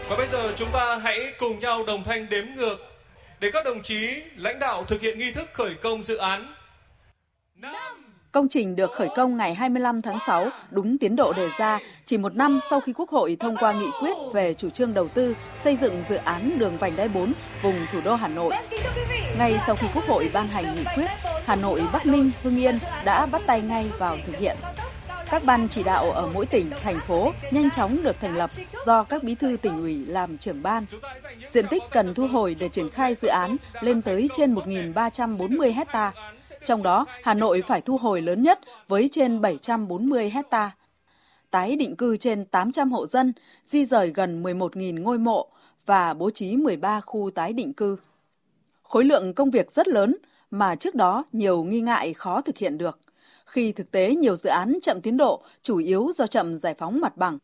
Và bây giờ chúng ta hãy cùng nhau đồng thanh đếm ngược để các đồng chí lãnh đạo thực hiện nghi thức khởi công dự án. 5 Công trình được khởi công ngày 25 tháng 6, đúng tiến độ đề ra, chỉ một năm sau khi Quốc hội thông qua nghị quyết về chủ trương đầu tư xây dựng dự án đường vành đai 4 vùng thủ đô Hà Nội. Ngay sau khi Quốc hội ban hành nghị quyết, Hà Nội, Bắc Ninh, Hưng Yên đã bắt tay ngay vào thực hiện. Các ban chỉ đạo ở mỗi tỉnh, thành phố nhanh chóng được thành lập do các bí thư tỉnh ủy làm trưởng ban. Diện tích cần thu hồi để triển khai dự án lên tới trên 1.340 hectare trong đó Hà Nội phải thu hồi lớn nhất với trên 740 hecta. Tái định cư trên 800 hộ dân, di rời gần 11.000 ngôi mộ và bố trí 13 khu tái định cư. Khối lượng công việc rất lớn mà trước đó nhiều nghi ngại khó thực hiện được. Khi thực tế nhiều dự án chậm tiến độ chủ yếu do chậm giải phóng mặt bằng.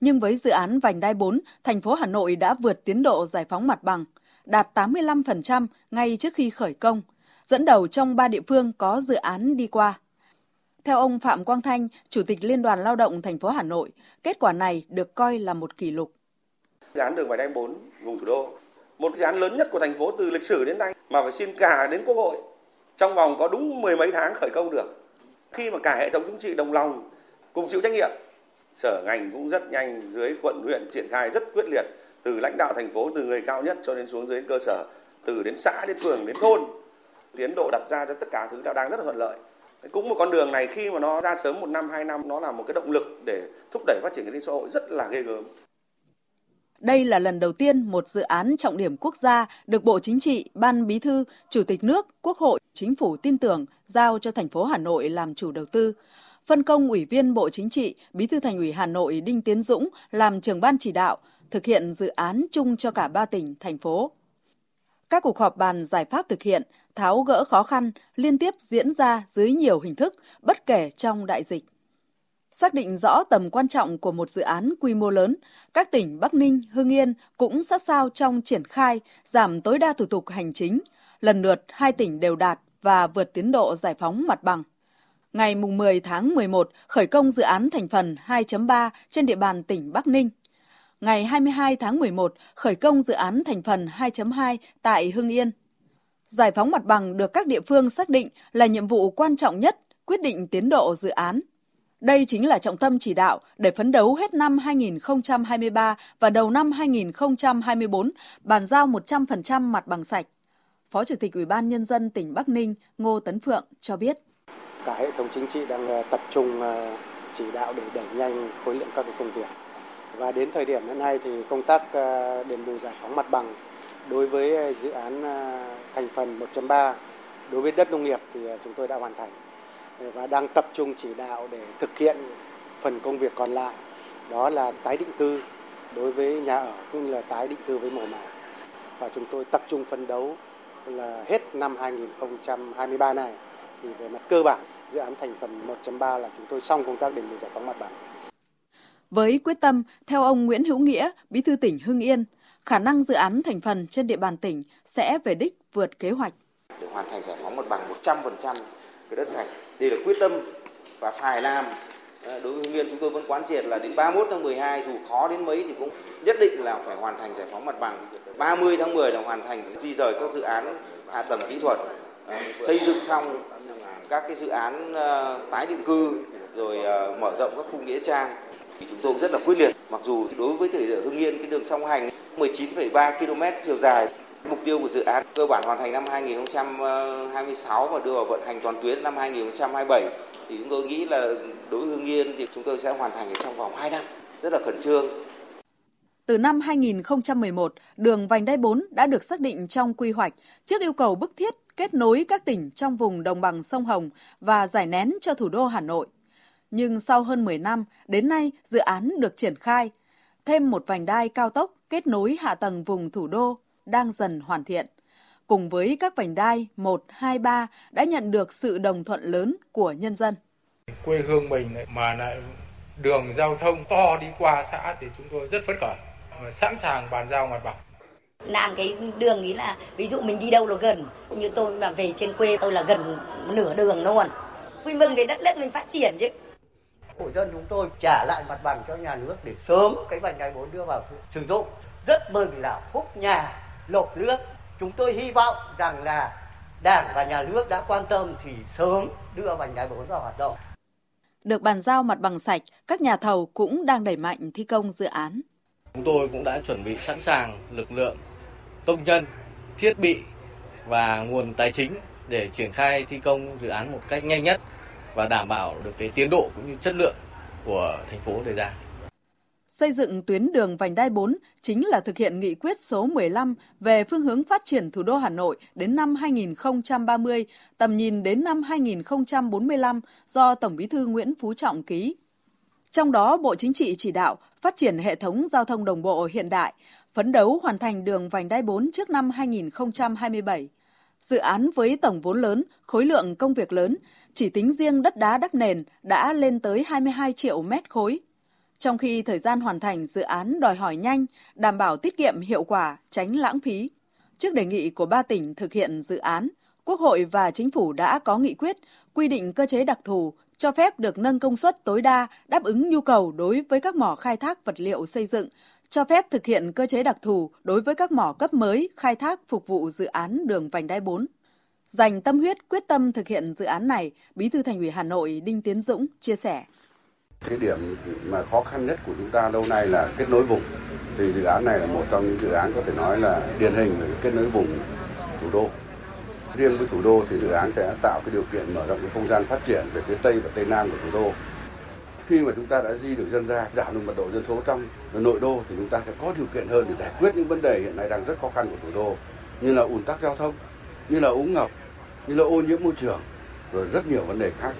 Nhưng với dự án Vành đai 4, thành phố Hà Nội đã vượt tiến độ giải phóng mặt bằng, đạt 85% ngay trước khi khởi công – dẫn đầu trong ba địa phương có dự án đi qua. Theo ông Phạm Quang Thanh, Chủ tịch Liên đoàn Lao động thành phố Hà Nội, kết quả này được coi là một kỷ lục. Dự án đường vành đai 4 vùng thủ đô, một dự án lớn nhất của thành phố từ lịch sử đến nay mà phải xin cả đến Quốc hội trong vòng có đúng mười mấy tháng khởi công được. Khi mà cả hệ thống chính trị đồng lòng cùng chịu trách nhiệm, sở ngành cũng rất nhanh dưới quận huyện triển khai rất quyết liệt từ lãnh đạo thành phố từ người cao nhất cho đến xuống dưới cơ sở từ đến xã đến phường đến thôn tiến độ đặt ra cho tất cả thứ đang rất là thuận lợi cũng một con đường này khi mà nó ra sớm một năm hai năm nó là một cái động lực để thúc đẩy phát triển kinh tế xã hội rất là ghê gớm đây là lần đầu tiên một dự án trọng điểm quốc gia được Bộ Chính trị, Ban Bí thư, Chủ tịch nước, Quốc hội, Chính phủ tin tưởng giao cho thành phố Hà Nội làm chủ đầu tư. Phân công Ủy viên Bộ Chính trị, Bí thư Thành ủy Hà Nội Đinh Tiến Dũng làm trưởng ban chỉ đạo, thực hiện dự án chung cho cả ba tỉnh, thành phố. Các cuộc họp bàn giải pháp thực hiện, tháo gỡ khó khăn liên tiếp diễn ra dưới nhiều hình thức, bất kể trong đại dịch. Xác định rõ tầm quan trọng của một dự án quy mô lớn, các tỉnh Bắc Ninh, Hưng Yên cũng sát sao trong triển khai, giảm tối đa thủ tục hành chính. Lần lượt, hai tỉnh đều đạt và vượt tiến độ giải phóng mặt bằng. Ngày 10 tháng 11, khởi công dự án thành phần 2.3 trên địa bàn tỉnh Bắc Ninh. Ngày 22 tháng 11, khởi công dự án thành phần 2.2 tại Hưng Yên. Giải phóng mặt bằng được các địa phương xác định là nhiệm vụ quan trọng nhất quyết định tiến độ dự án. Đây chính là trọng tâm chỉ đạo để phấn đấu hết năm 2023 và đầu năm 2024 bàn giao 100% mặt bằng sạch. Phó Chủ tịch Ủy ban Nhân dân tỉnh Bắc Ninh Ngô Tấn Phượng cho biết. Cả hệ thống chính trị đang ờ, tập trung ờ, chỉ đạo để đẩy nhanh khối lượng các công việc. Và đến thời điểm hiện nay thì công tác ờ, đền bù giải phóng mặt bằng đối với ờ, dự án ờ, thành phần 1.3 đối với đất nông nghiệp thì chúng tôi đã hoàn thành và đang tập trung chỉ đạo để thực hiện phần công việc còn lại, đó là tái định cư đối với nhà ở cũng như là tái định cư với mồ mả và chúng tôi tập trung phấn đấu là hết năm 2023 này thì về mặt cơ bản dự án thành phần 1.3 là chúng tôi xong công tác đền bù giải phóng mặt bằng. Với quyết tâm, theo ông Nguyễn Hữu Nghĩa, Bí thư tỉnh Hưng Yên, khả năng dự án thành phần trên địa bàn tỉnh sẽ về đích vượt kế hoạch. Để hoàn thành giải phóng mặt bằng 100% cái đất sạch đây là quyết tâm và phải làm. Ờ, đối với hưng yên chúng tôi vẫn quán triệt là đến 31 tháng 12 dù khó đến mấy thì cũng nhất định là phải hoàn thành giải phóng mặt bằng. 30 tháng 10 là hoàn thành di rời các dự án hạ tầng kỹ thuật ờ, xây dựng xong ờ, các cái dự án tái định cư rồi mở rộng các khu nghĩa trang chúng tôi cũng rất là quyết liệt mặc dù đối với thời Hưng Yên cái đường song hành 19,3 km chiều dài Mục tiêu của dự án cơ bản hoàn thành năm 2026 và đưa vào vận hành toàn tuyến năm 2027 thì chúng tôi nghĩ là đối với Hưng Yên thì chúng tôi sẽ hoàn thành trong vòng 2 năm, rất là khẩn trương. Từ năm 2011, đường vành đai 4 đã được xác định trong quy hoạch trước yêu cầu bức thiết kết nối các tỉnh trong vùng đồng bằng sông Hồng và giải nén cho thủ đô Hà Nội. Nhưng sau hơn 10 năm, đến nay dự án được triển khai, thêm một vành đai cao tốc kết nối hạ tầng vùng thủ đô đang dần hoàn thiện. Cùng với các vành đai 1, 2, 3 đã nhận được sự đồng thuận lớn của nhân dân. Quê hương mình mà lại đường giao thông to đi qua xã thì chúng tôi rất phấn khởi, sẵn sàng bàn giao mặt bằng làm cái đường ý là ví dụ mình đi đâu là gần như tôi mà về trên quê tôi là gần nửa đường luôn vui mừng cái đất nước mình phát triển chứ hộ dân chúng tôi trả lại mặt bằng cho nhà nước để sớm cái vành đai bốn đưa vào sử dụng. Rất mừng là phúc nhà lộc nước. Chúng tôi hy vọng rằng là đảng và nhà nước đã quan tâm thì sớm đưa vành đai bốn vào hoạt động. Được bàn giao mặt bằng sạch, các nhà thầu cũng đang đẩy mạnh thi công dự án. Chúng tôi cũng đã chuẩn bị sẵn sàng lực lượng, công nhân, thiết bị và nguồn tài chính để triển khai thi công dự án một cách nhanh nhất và đảm bảo được cái tiến độ cũng như chất lượng của thành phố đề ra. Xây dựng tuyến đường vành đai 4 chính là thực hiện nghị quyết số 15 về phương hướng phát triển thủ đô Hà Nội đến năm 2030, tầm nhìn đến năm 2045 do Tổng Bí thư Nguyễn Phú Trọng ký. Trong đó, Bộ Chính trị chỉ đạo phát triển hệ thống giao thông đồng bộ hiện đại, phấn đấu hoàn thành đường vành đai 4 trước năm 2027. Dự án với tổng vốn lớn, khối lượng công việc lớn, chỉ tính riêng đất đá đắp nền đã lên tới 22 triệu mét khối, trong khi thời gian hoàn thành dự án đòi hỏi nhanh, đảm bảo tiết kiệm hiệu quả, tránh lãng phí. Trước đề nghị của ba tỉnh thực hiện dự án, Quốc hội và Chính phủ đã có nghị quyết quy định cơ chế đặc thù cho phép được nâng công suất tối đa đáp ứng nhu cầu đối với các mỏ khai thác vật liệu xây dựng, cho phép thực hiện cơ chế đặc thù đối với các mỏ cấp mới khai thác phục vụ dự án đường vành đai 4. Dành tâm huyết quyết tâm thực hiện dự án này, Bí thư Thành ủy Hà Nội Đinh Tiến Dũng chia sẻ. Cái điểm mà khó khăn nhất của chúng ta lâu nay là kết nối vùng. Thì dự án này là một trong những dự án có thể nói là điển hình về kết nối vùng thủ đô. Riêng với thủ đô thì dự án sẽ tạo cái điều kiện mở rộng cái không gian phát triển về phía Tây và Tây Nam của thủ đô. Khi mà chúng ta đã di được dân ra, giảm được mật độ dân số trong nội đô thì chúng ta sẽ có điều kiện hơn để giải quyết những vấn đề hiện nay đang rất khó khăn của thủ đô như là ùn tắc giao thông, như là úng ngập, như là ô nhiễm môi trường, rồi rất nhiều vấn đề khác.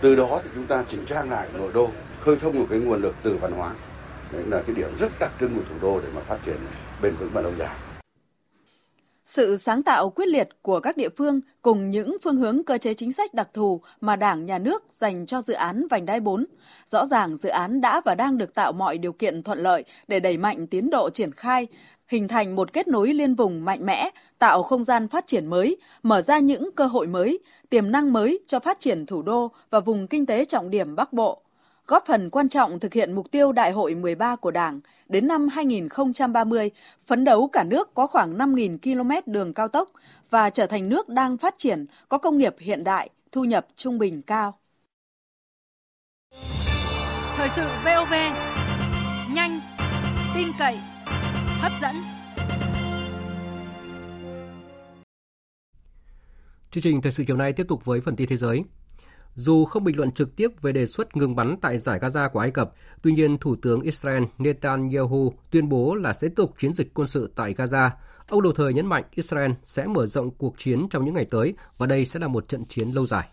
Từ đó thì chúng ta chỉnh trang lại nội đô, khơi thông một cái nguồn lực từ văn hóa. Đấy là cái điểm rất đặc trưng của thủ đô để mà phát triển bền vững và lâu dài. Sự sáng tạo quyết liệt của các địa phương cùng những phương hướng cơ chế chính sách đặc thù mà Đảng, Nhà nước dành cho dự án Vành đai 4. Rõ ràng dự án đã và đang được tạo mọi điều kiện thuận lợi để đẩy mạnh tiến độ triển khai, hình thành một kết nối liên vùng mạnh mẽ, tạo không gian phát triển mới, mở ra những cơ hội mới, tiềm năng mới cho phát triển thủ đô và vùng kinh tế trọng điểm Bắc Bộ góp phần quan trọng thực hiện mục tiêu Đại hội 13 của Đảng đến năm 2030, phấn đấu cả nước có khoảng 5.000 km đường cao tốc và trở thành nước đang phát triển, có công nghiệp hiện đại, thu nhập trung bình cao. Thời sự VOV, nhanh, tin cậy, hấp dẫn. Chương trình thời sự chiều nay tiếp tục với phần tin thế giới. Dù không bình luận trực tiếp về đề xuất ngừng bắn tại giải Gaza của Ai Cập, tuy nhiên Thủ tướng Israel Netanyahu tuyên bố là sẽ tiếp tục chiến dịch quân sự tại Gaza. Ông đồng thời nhấn mạnh Israel sẽ mở rộng cuộc chiến trong những ngày tới và đây sẽ là một trận chiến lâu dài.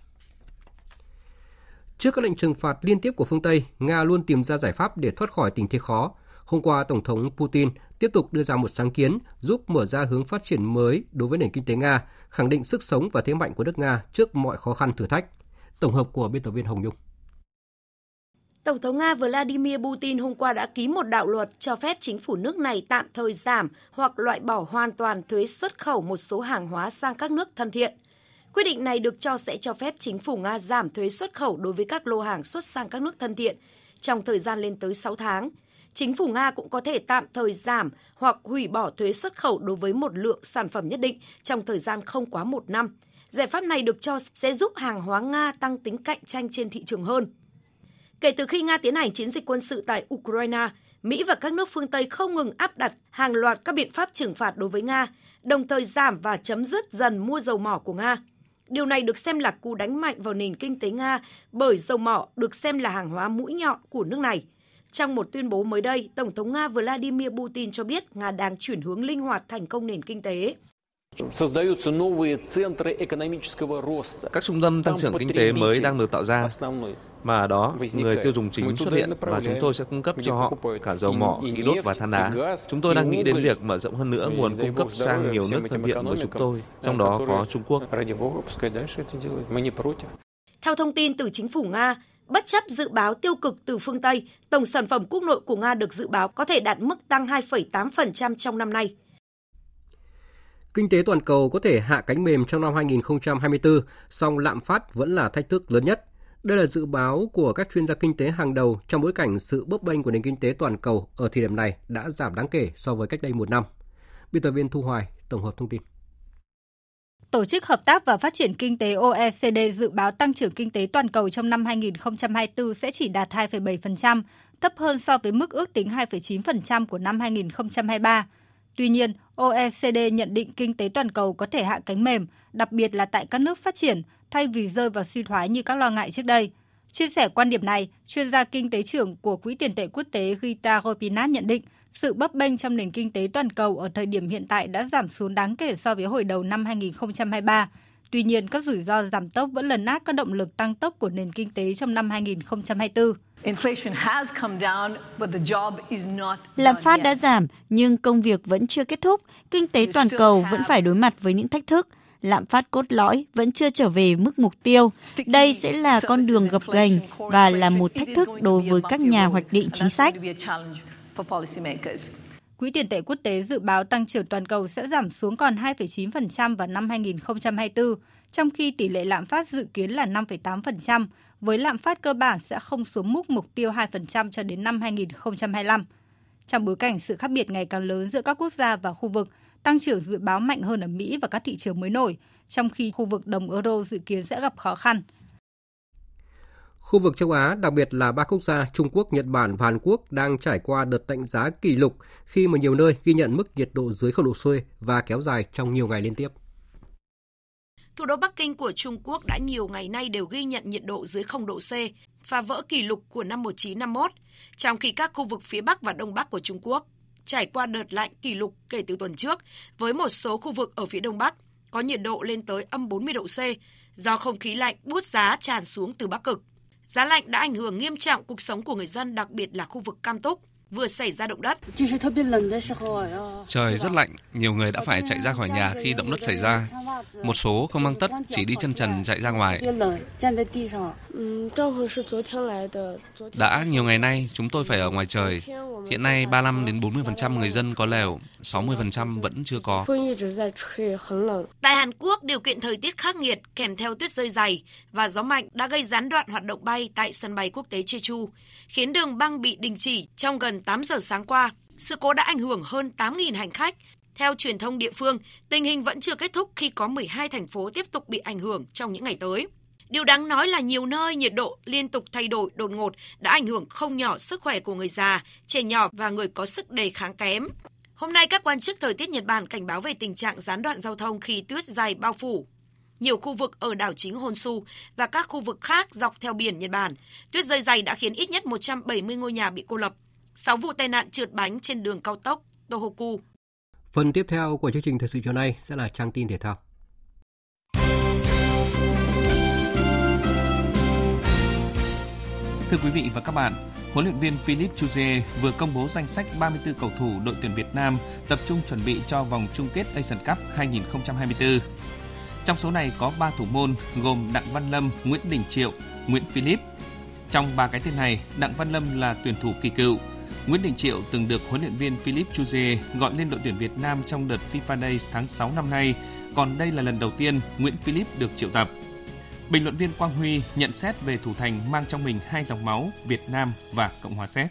Trước các lệnh trừng phạt liên tiếp của phương Tây, Nga luôn tìm ra giải pháp để thoát khỏi tình thế khó. Hôm qua, Tổng thống Putin tiếp tục đưa ra một sáng kiến giúp mở ra hướng phát triển mới đối với nền kinh tế Nga, khẳng định sức sống và thế mạnh của nước Nga trước mọi khó khăn thử thách. Tổng hợp của biên tập viên Hồng Nhung. Tổng thống Nga Vladimir Putin hôm qua đã ký một đạo luật cho phép chính phủ nước này tạm thời giảm hoặc loại bỏ hoàn toàn thuế xuất khẩu một số hàng hóa sang các nước thân thiện. Quyết định này được cho sẽ cho phép chính phủ Nga giảm thuế xuất khẩu đối với các lô hàng xuất sang các nước thân thiện trong thời gian lên tới 6 tháng. Chính phủ Nga cũng có thể tạm thời giảm hoặc hủy bỏ thuế xuất khẩu đối với một lượng sản phẩm nhất định trong thời gian không quá một năm – Giải pháp này được cho sẽ giúp hàng hóa Nga tăng tính cạnh tranh trên thị trường hơn. Kể từ khi Nga tiến hành chiến dịch quân sự tại Ukraine, Mỹ và các nước phương Tây không ngừng áp đặt hàng loạt các biện pháp trừng phạt đối với Nga, đồng thời giảm và chấm dứt dần mua dầu mỏ của Nga. Điều này được xem là cú đánh mạnh vào nền kinh tế Nga bởi dầu mỏ được xem là hàng hóa mũi nhọn của nước này. Trong một tuyên bố mới đây, Tổng thống Nga Vladimir Putin cho biết Nga đang chuyển hướng linh hoạt thành công nền kinh tế. Các trung tâm tăng trưởng kinh tế mới đang được tạo ra, mà đó người tiêu dùng chính xuất hiện và chúng tôi sẽ cung cấp cho họ cả dầu mỏ, khí đốt và than đá. Chúng tôi đang nghĩ đến việc mở rộng hơn nữa nguồn cung cấp sang nhiều nước thân thiện với chúng tôi, trong đó có Trung Quốc. Theo thông tin từ chính phủ Nga, bất chấp dự báo tiêu cực từ phương Tây, tổng sản phẩm quốc nội của Nga được dự báo có thể đạt mức tăng 2,8% trong năm nay. Kinh tế toàn cầu có thể hạ cánh mềm trong năm 2024, song lạm phát vẫn là thách thức lớn nhất. Đây là dự báo của các chuyên gia kinh tế hàng đầu trong bối cảnh sự bấp bênh của nền kinh tế toàn cầu ở thời điểm này đã giảm đáng kể so với cách đây một năm. Biên tập viên Thu Hoài tổng hợp thông tin. Tổ chức Hợp tác và Phát triển Kinh tế OECD dự báo tăng trưởng kinh tế toàn cầu trong năm 2024 sẽ chỉ đạt 2,7%, thấp hơn so với mức ước tính 2,9% của năm 2023. Tuy nhiên, OECD nhận định kinh tế toàn cầu có thể hạ cánh mềm, đặc biệt là tại các nước phát triển, thay vì rơi vào suy thoái như các lo ngại trước đây. Chia sẻ quan điểm này, chuyên gia kinh tế trưởng của Quỹ tiền tệ quốc tế Gita Gopinath nhận định sự bấp bênh trong nền kinh tế toàn cầu ở thời điểm hiện tại đã giảm xuống đáng kể so với hồi đầu năm 2023. Tuy nhiên, các rủi ro giảm tốc vẫn lần át các động lực tăng tốc của nền kinh tế trong năm 2024. Lạm phát đã giảm, nhưng công việc vẫn chưa kết thúc. Kinh tế toàn cầu vẫn phải đối mặt với những thách thức. Lạm phát cốt lõi vẫn chưa trở về mức mục tiêu. Đây sẽ là con đường gập ghềnh và là một thách thức đối với các nhà hoạch định chính sách. Quỹ tiền tệ quốc tế dự báo tăng trưởng toàn cầu sẽ giảm xuống còn 2,9% vào năm 2024, trong khi tỷ lệ lạm phát dự kiến là 5,8%, với lạm phát cơ bản sẽ không xuống mức mục tiêu 2% cho đến năm 2025. Trong bối cảnh sự khác biệt ngày càng lớn giữa các quốc gia và khu vực, tăng trưởng dự báo mạnh hơn ở Mỹ và các thị trường mới nổi, trong khi khu vực đồng euro dự kiến sẽ gặp khó khăn. Khu vực châu Á, đặc biệt là ba quốc gia Trung Quốc, Nhật Bản và Hàn Quốc đang trải qua đợt tạnh giá kỷ lục khi mà nhiều nơi ghi nhận mức nhiệt độ dưới 0 độ C và kéo dài trong nhiều ngày liên tiếp. Thủ đô Bắc Kinh của Trung Quốc đã nhiều ngày nay đều ghi nhận nhiệt độ dưới 0 độ C, phá vỡ kỷ lục của năm 1951, trong khi các khu vực phía Bắc và Đông Bắc của Trung Quốc trải qua đợt lạnh kỷ lục kể từ tuần trước, với một số khu vực ở phía Đông Bắc có nhiệt độ lên tới âm 40 độ C, do không khí lạnh bút giá tràn xuống từ Bắc Cực. Giá lạnh đã ảnh hưởng nghiêm trọng cuộc sống của người dân, đặc biệt là khu vực Cam Túc, vừa xảy ra động đất. Trời rất lạnh, nhiều người đã phải chạy ra khỏi nhà khi động đất xảy ra. Một số không mang tất, chỉ đi chân trần chạy ra ngoài. Đã nhiều ngày nay, chúng tôi phải ở ngoài trời. Hiện nay 35 đến 40% người dân có lều, 60% vẫn chưa có. Tại Hàn Quốc, điều kiện thời tiết khắc nghiệt kèm theo tuyết rơi dày và gió mạnh đã gây gián đoạn hoạt động bay tại sân bay quốc tế Jeju, khiến đường băng bị đình chỉ trong gần 8 giờ sáng qua. Sự cố đã ảnh hưởng hơn 8.000 hành khách. Theo truyền thông địa phương, tình hình vẫn chưa kết thúc khi có 12 thành phố tiếp tục bị ảnh hưởng trong những ngày tới. Điều đáng nói là nhiều nơi nhiệt độ liên tục thay đổi đột ngột đã ảnh hưởng không nhỏ sức khỏe của người già, trẻ nhỏ và người có sức đề kháng kém. Hôm nay, các quan chức thời tiết Nhật Bản cảnh báo về tình trạng gián đoạn giao thông khi tuyết dày bao phủ. Nhiều khu vực ở đảo chính Honshu và các khu vực khác dọc theo biển Nhật Bản, tuyết rơi dày đã khiến ít nhất 170 ngôi nhà bị cô lập. 6 vụ tai nạn trượt bánh trên đường cao tốc Tohoku. Phần tiếp theo của chương trình thời sự chiều nay sẽ là trang tin thể thao. Thưa quý vị và các bạn, huấn luyện viên Philip Chuzier vừa công bố danh sách 34 cầu thủ đội tuyển Việt Nam tập trung chuẩn bị cho vòng chung kết Asian Cup 2024. Trong số này có 3 thủ môn gồm Đặng Văn Lâm, Nguyễn Đình Triệu, Nguyễn Philip. Trong ba cái tên này, Đặng Văn Lâm là tuyển thủ kỳ cựu. Nguyễn Đình Triệu từng được huấn luyện viên Philip Chuze gọi lên đội tuyển Việt Nam trong đợt FIFA Days tháng 6 năm nay, còn đây là lần đầu tiên Nguyễn Philip được triệu tập. Bình luận viên Quang Huy nhận xét về thủ thành mang trong mình hai dòng máu Việt Nam và Cộng hòa Séc.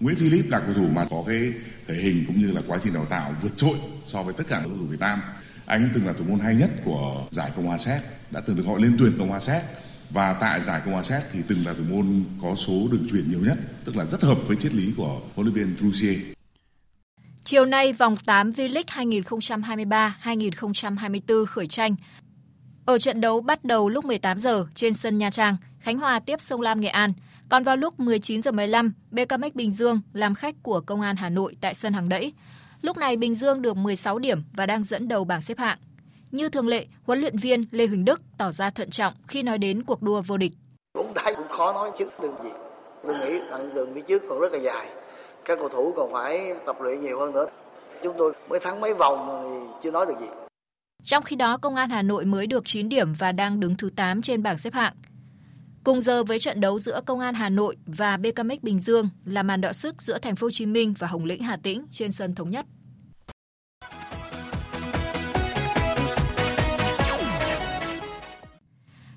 Nguyễn Philip là cầu thủ mà có cái thể hình cũng như là quá trình đào tạo vượt trội so với tất cả các cầu thủ Việt Nam. Anh từng là thủ môn hay nhất của giải Cộng hòa Séc, đã từng được gọi lên tuyển Cộng hòa Séc và tại giải công an Séc thì từng là thủ môn có số đường truyền nhiều nhất, tức là rất hợp với triết lý của huấn luyện viên Trussier. Chiều nay, vòng 8 V-League 2023-2024 khởi tranh. Ở trận đấu bắt đầu lúc 18 giờ trên sân Nha Trang, Khánh Hòa tiếp Sông Lam Nghệ An. Còn vào lúc 19 giờ 15, BKMX Bình Dương làm khách của Công an Hà Nội tại sân Hàng Đẫy. Lúc này Bình Dương được 16 điểm và đang dẫn đầu bảng xếp hạng. Như thường lệ, huấn luyện viên Lê Huỳnh Đức tỏ ra thận trọng khi nói đến cuộc đua vô địch. Cũng thấy cũng khó nói trước đường gì. Tôi nghĩ đoạn đường phía trước còn rất là dài. Các cầu thủ còn phải tập luyện nhiều hơn nữa. Chúng tôi mới thắng mấy vòng thì chưa nói được gì. Trong khi đó, Công an Hà Nội mới được 9 điểm và đang đứng thứ 8 trên bảng xếp hạng. Cùng giờ với trận đấu giữa Công an Hà Nội và BKMX Bình Dương là màn đọ sức giữa Thành phố Hồ Chí Minh và Hồng Lĩnh Hà Tĩnh trên sân thống nhất.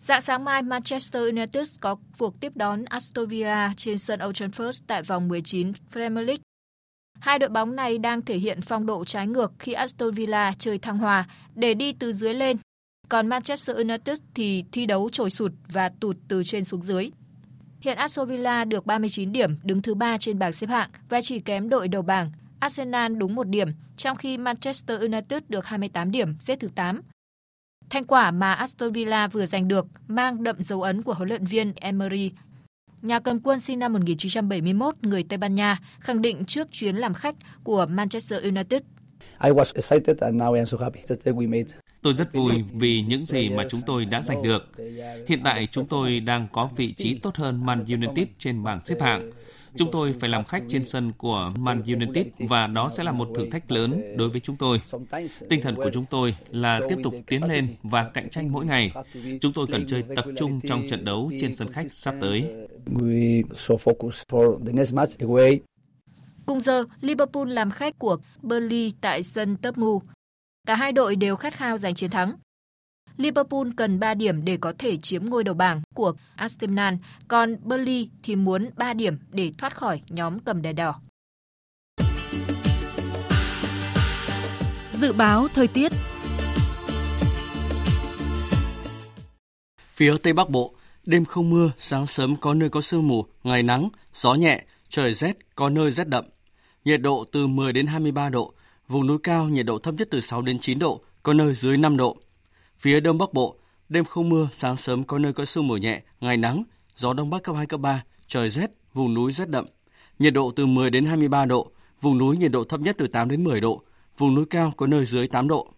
Dạng sáng mai, Manchester United có cuộc tiếp đón Aston Villa trên sân Old Trafford tại vòng 19 Premier League. Hai đội bóng này đang thể hiện phong độ trái ngược khi Aston Villa chơi thăng hòa để đi từ dưới lên, còn Manchester United thì thi đấu trồi sụt và tụt từ trên xuống dưới. Hiện Aston Villa được 39 điểm, đứng thứ ba trên bảng xếp hạng và chỉ kém đội đầu bảng Arsenal đúng một điểm, trong khi Manchester United được 28 điểm, xếp thứ 8. Thành quả mà Aston Villa vừa giành được mang đậm dấu ấn của huấn luyện viên Emery. Nhà cầm quân sinh năm 1971, người Tây Ban Nha, khẳng định trước chuyến làm khách của Manchester United. I was excited and now I am so happy that we made Tôi rất vui vì những gì mà chúng tôi đã giành được. Hiện tại chúng tôi đang có vị trí tốt hơn Man United trên bảng xếp hạng. Chúng tôi phải làm khách trên sân của Man United và đó sẽ là một thử thách lớn đối với chúng tôi. Tinh thần của chúng tôi là tiếp tục tiến lên và cạnh tranh mỗi ngày. Chúng tôi cần chơi tập trung trong trận đấu trên sân khách sắp tới. Cùng giờ, Liverpool làm khách của Burnley tại sân Tottenham. Cả hai đội đều khát khao giành chiến thắng. Liverpool cần 3 điểm để có thể chiếm ngôi đầu bảng của Arsenal, còn Burnley thì muốn 3 điểm để thoát khỏi nhóm cầm đèn đỏ. Dự báo thời tiết Phía Tây Bắc Bộ, đêm không mưa, sáng sớm có nơi có sương mù, ngày nắng, gió nhẹ, trời rét, có nơi rét đậm. Nhiệt độ từ 10 đến 23 độ, vùng núi cao nhiệt độ thấp nhất từ 6 đến 9 độ, có nơi dưới 5 độ. Phía Đông Bắc Bộ, đêm không mưa, sáng sớm có nơi có sương mù nhẹ, ngày nắng, gió Đông Bắc cấp 2, cấp 3, trời rét, vùng núi rét đậm. Nhiệt độ từ 10 đến 23 độ, vùng núi nhiệt độ thấp nhất từ 8 đến 10 độ, vùng núi cao có nơi dưới 8 độ.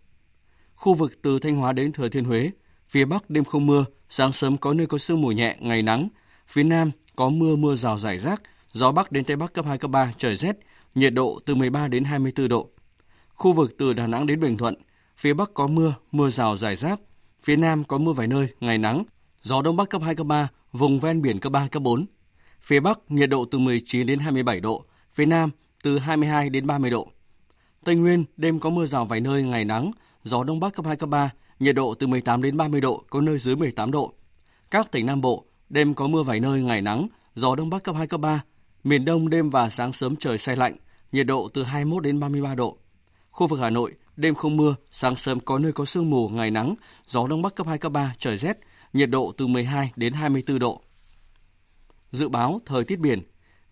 Khu vực từ Thanh Hóa đến Thừa Thiên Huế, phía Bắc đêm không mưa, sáng sớm có nơi có sương mù nhẹ, ngày nắng. Phía Nam có mưa mưa rào rải rác, gió Bắc đến Tây Bắc cấp 2, cấp 3, trời rét, nhiệt độ từ 13 đến 24 độ. Khu vực từ Đà Nẵng đến Bình Thuận, phía Bắc có mưa, mưa rào rải rác, phía Nam có mưa vài nơi, ngày nắng, gió Đông Bắc cấp 2, cấp 3, vùng ven biển cấp 3, cấp 4. Phía Bắc nhiệt độ từ 19 đến 27 độ, phía Nam từ 22 đến 30 độ. Tây Nguyên đêm có mưa rào vài nơi, ngày nắng, gió Đông Bắc cấp 2, cấp 3, nhiệt độ từ 18 đến 30 độ, có nơi dưới 18 độ. Các tỉnh Nam Bộ, đêm có mưa vài nơi, ngày nắng, gió Đông Bắc cấp 2, cấp 3. Miền Đông đêm và sáng sớm trời xe lạnh, nhiệt độ từ 21 đến 33 độ. Khu vực Hà Nội, đêm không mưa, sáng sớm có nơi có sương mù, ngày nắng, gió Đông Bắc cấp 2, cấp 3, trời rét, nhiệt độ từ 12 đến 24 độ. Dự báo thời tiết biển,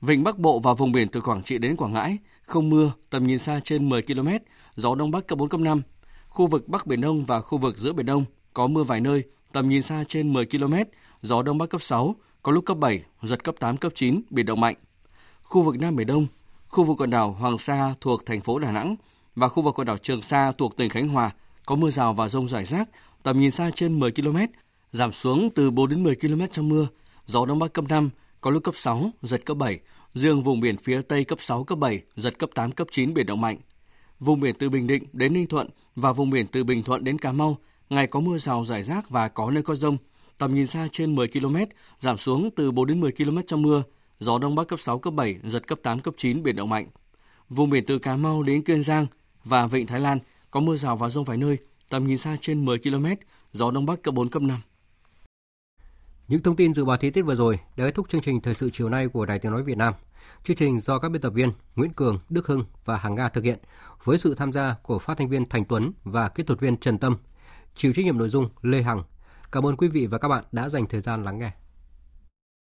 Vịnh Bắc Bộ và vùng biển từ Quảng Trị đến Quảng Ngãi, không mưa, tầm nhìn xa trên 10 km, gió Đông Bắc cấp 4, cấp 5. Khu vực Bắc Biển Đông và khu vực giữa Biển Đông có mưa vài nơi, tầm nhìn xa trên 10 km, gió Đông Bắc cấp 6, có lúc cấp 7, giật cấp 8, cấp 9, biển động mạnh. Khu vực Nam Biển Đông, khu vực quần đảo Hoàng Sa thuộc thành phố Đà Nẵng và khu vực quần đảo Trường Sa thuộc tỉnh Khánh Hòa có mưa rào và rông rải rác, tầm nhìn xa trên 10 km, giảm xuống từ 4 đến 10 km trong mưa, gió Đông Bắc cấp 5, có lúc cấp 6, giật cấp 7, riêng vùng biển phía Tây cấp 6, cấp 7, giật cấp 8, cấp 9, biển động mạnh. Vùng biển từ Bình Định đến Ninh Thuận và vùng biển từ Bình Thuận đến Cà Mau, ngày có mưa rào rải rác và có nơi có rông, tầm nhìn xa trên 10 km, giảm xuống từ 4 đến 10 km trong mưa, gió Đông Bắc cấp 6, cấp 7, giật cấp 8, cấp 9, biển động mạnh. Vùng biển từ Cà Mau đến Kiên Giang và Vịnh Thái Lan có mưa rào và rông vài nơi, tầm nhìn xa trên 10 km, gió Đông Bắc cấp 4, cấp 5. Những thông tin dự báo thời tiết vừa rồi đã kết thúc chương trình thời sự chiều nay của Đài Tiếng nói Việt Nam. Chương trình do các biên tập viên Nguyễn Cường, Đức Hưng và Hàng Nga thực hiện với sự tham gia của phát thanh viên Thành Tuấn và kỹ thuật viên Trần Tâm. Chịu trách nhiệm nội dung Lê Hằng. Cảm ơn quý vị và các bạn đã dành thời gian lắng nghe.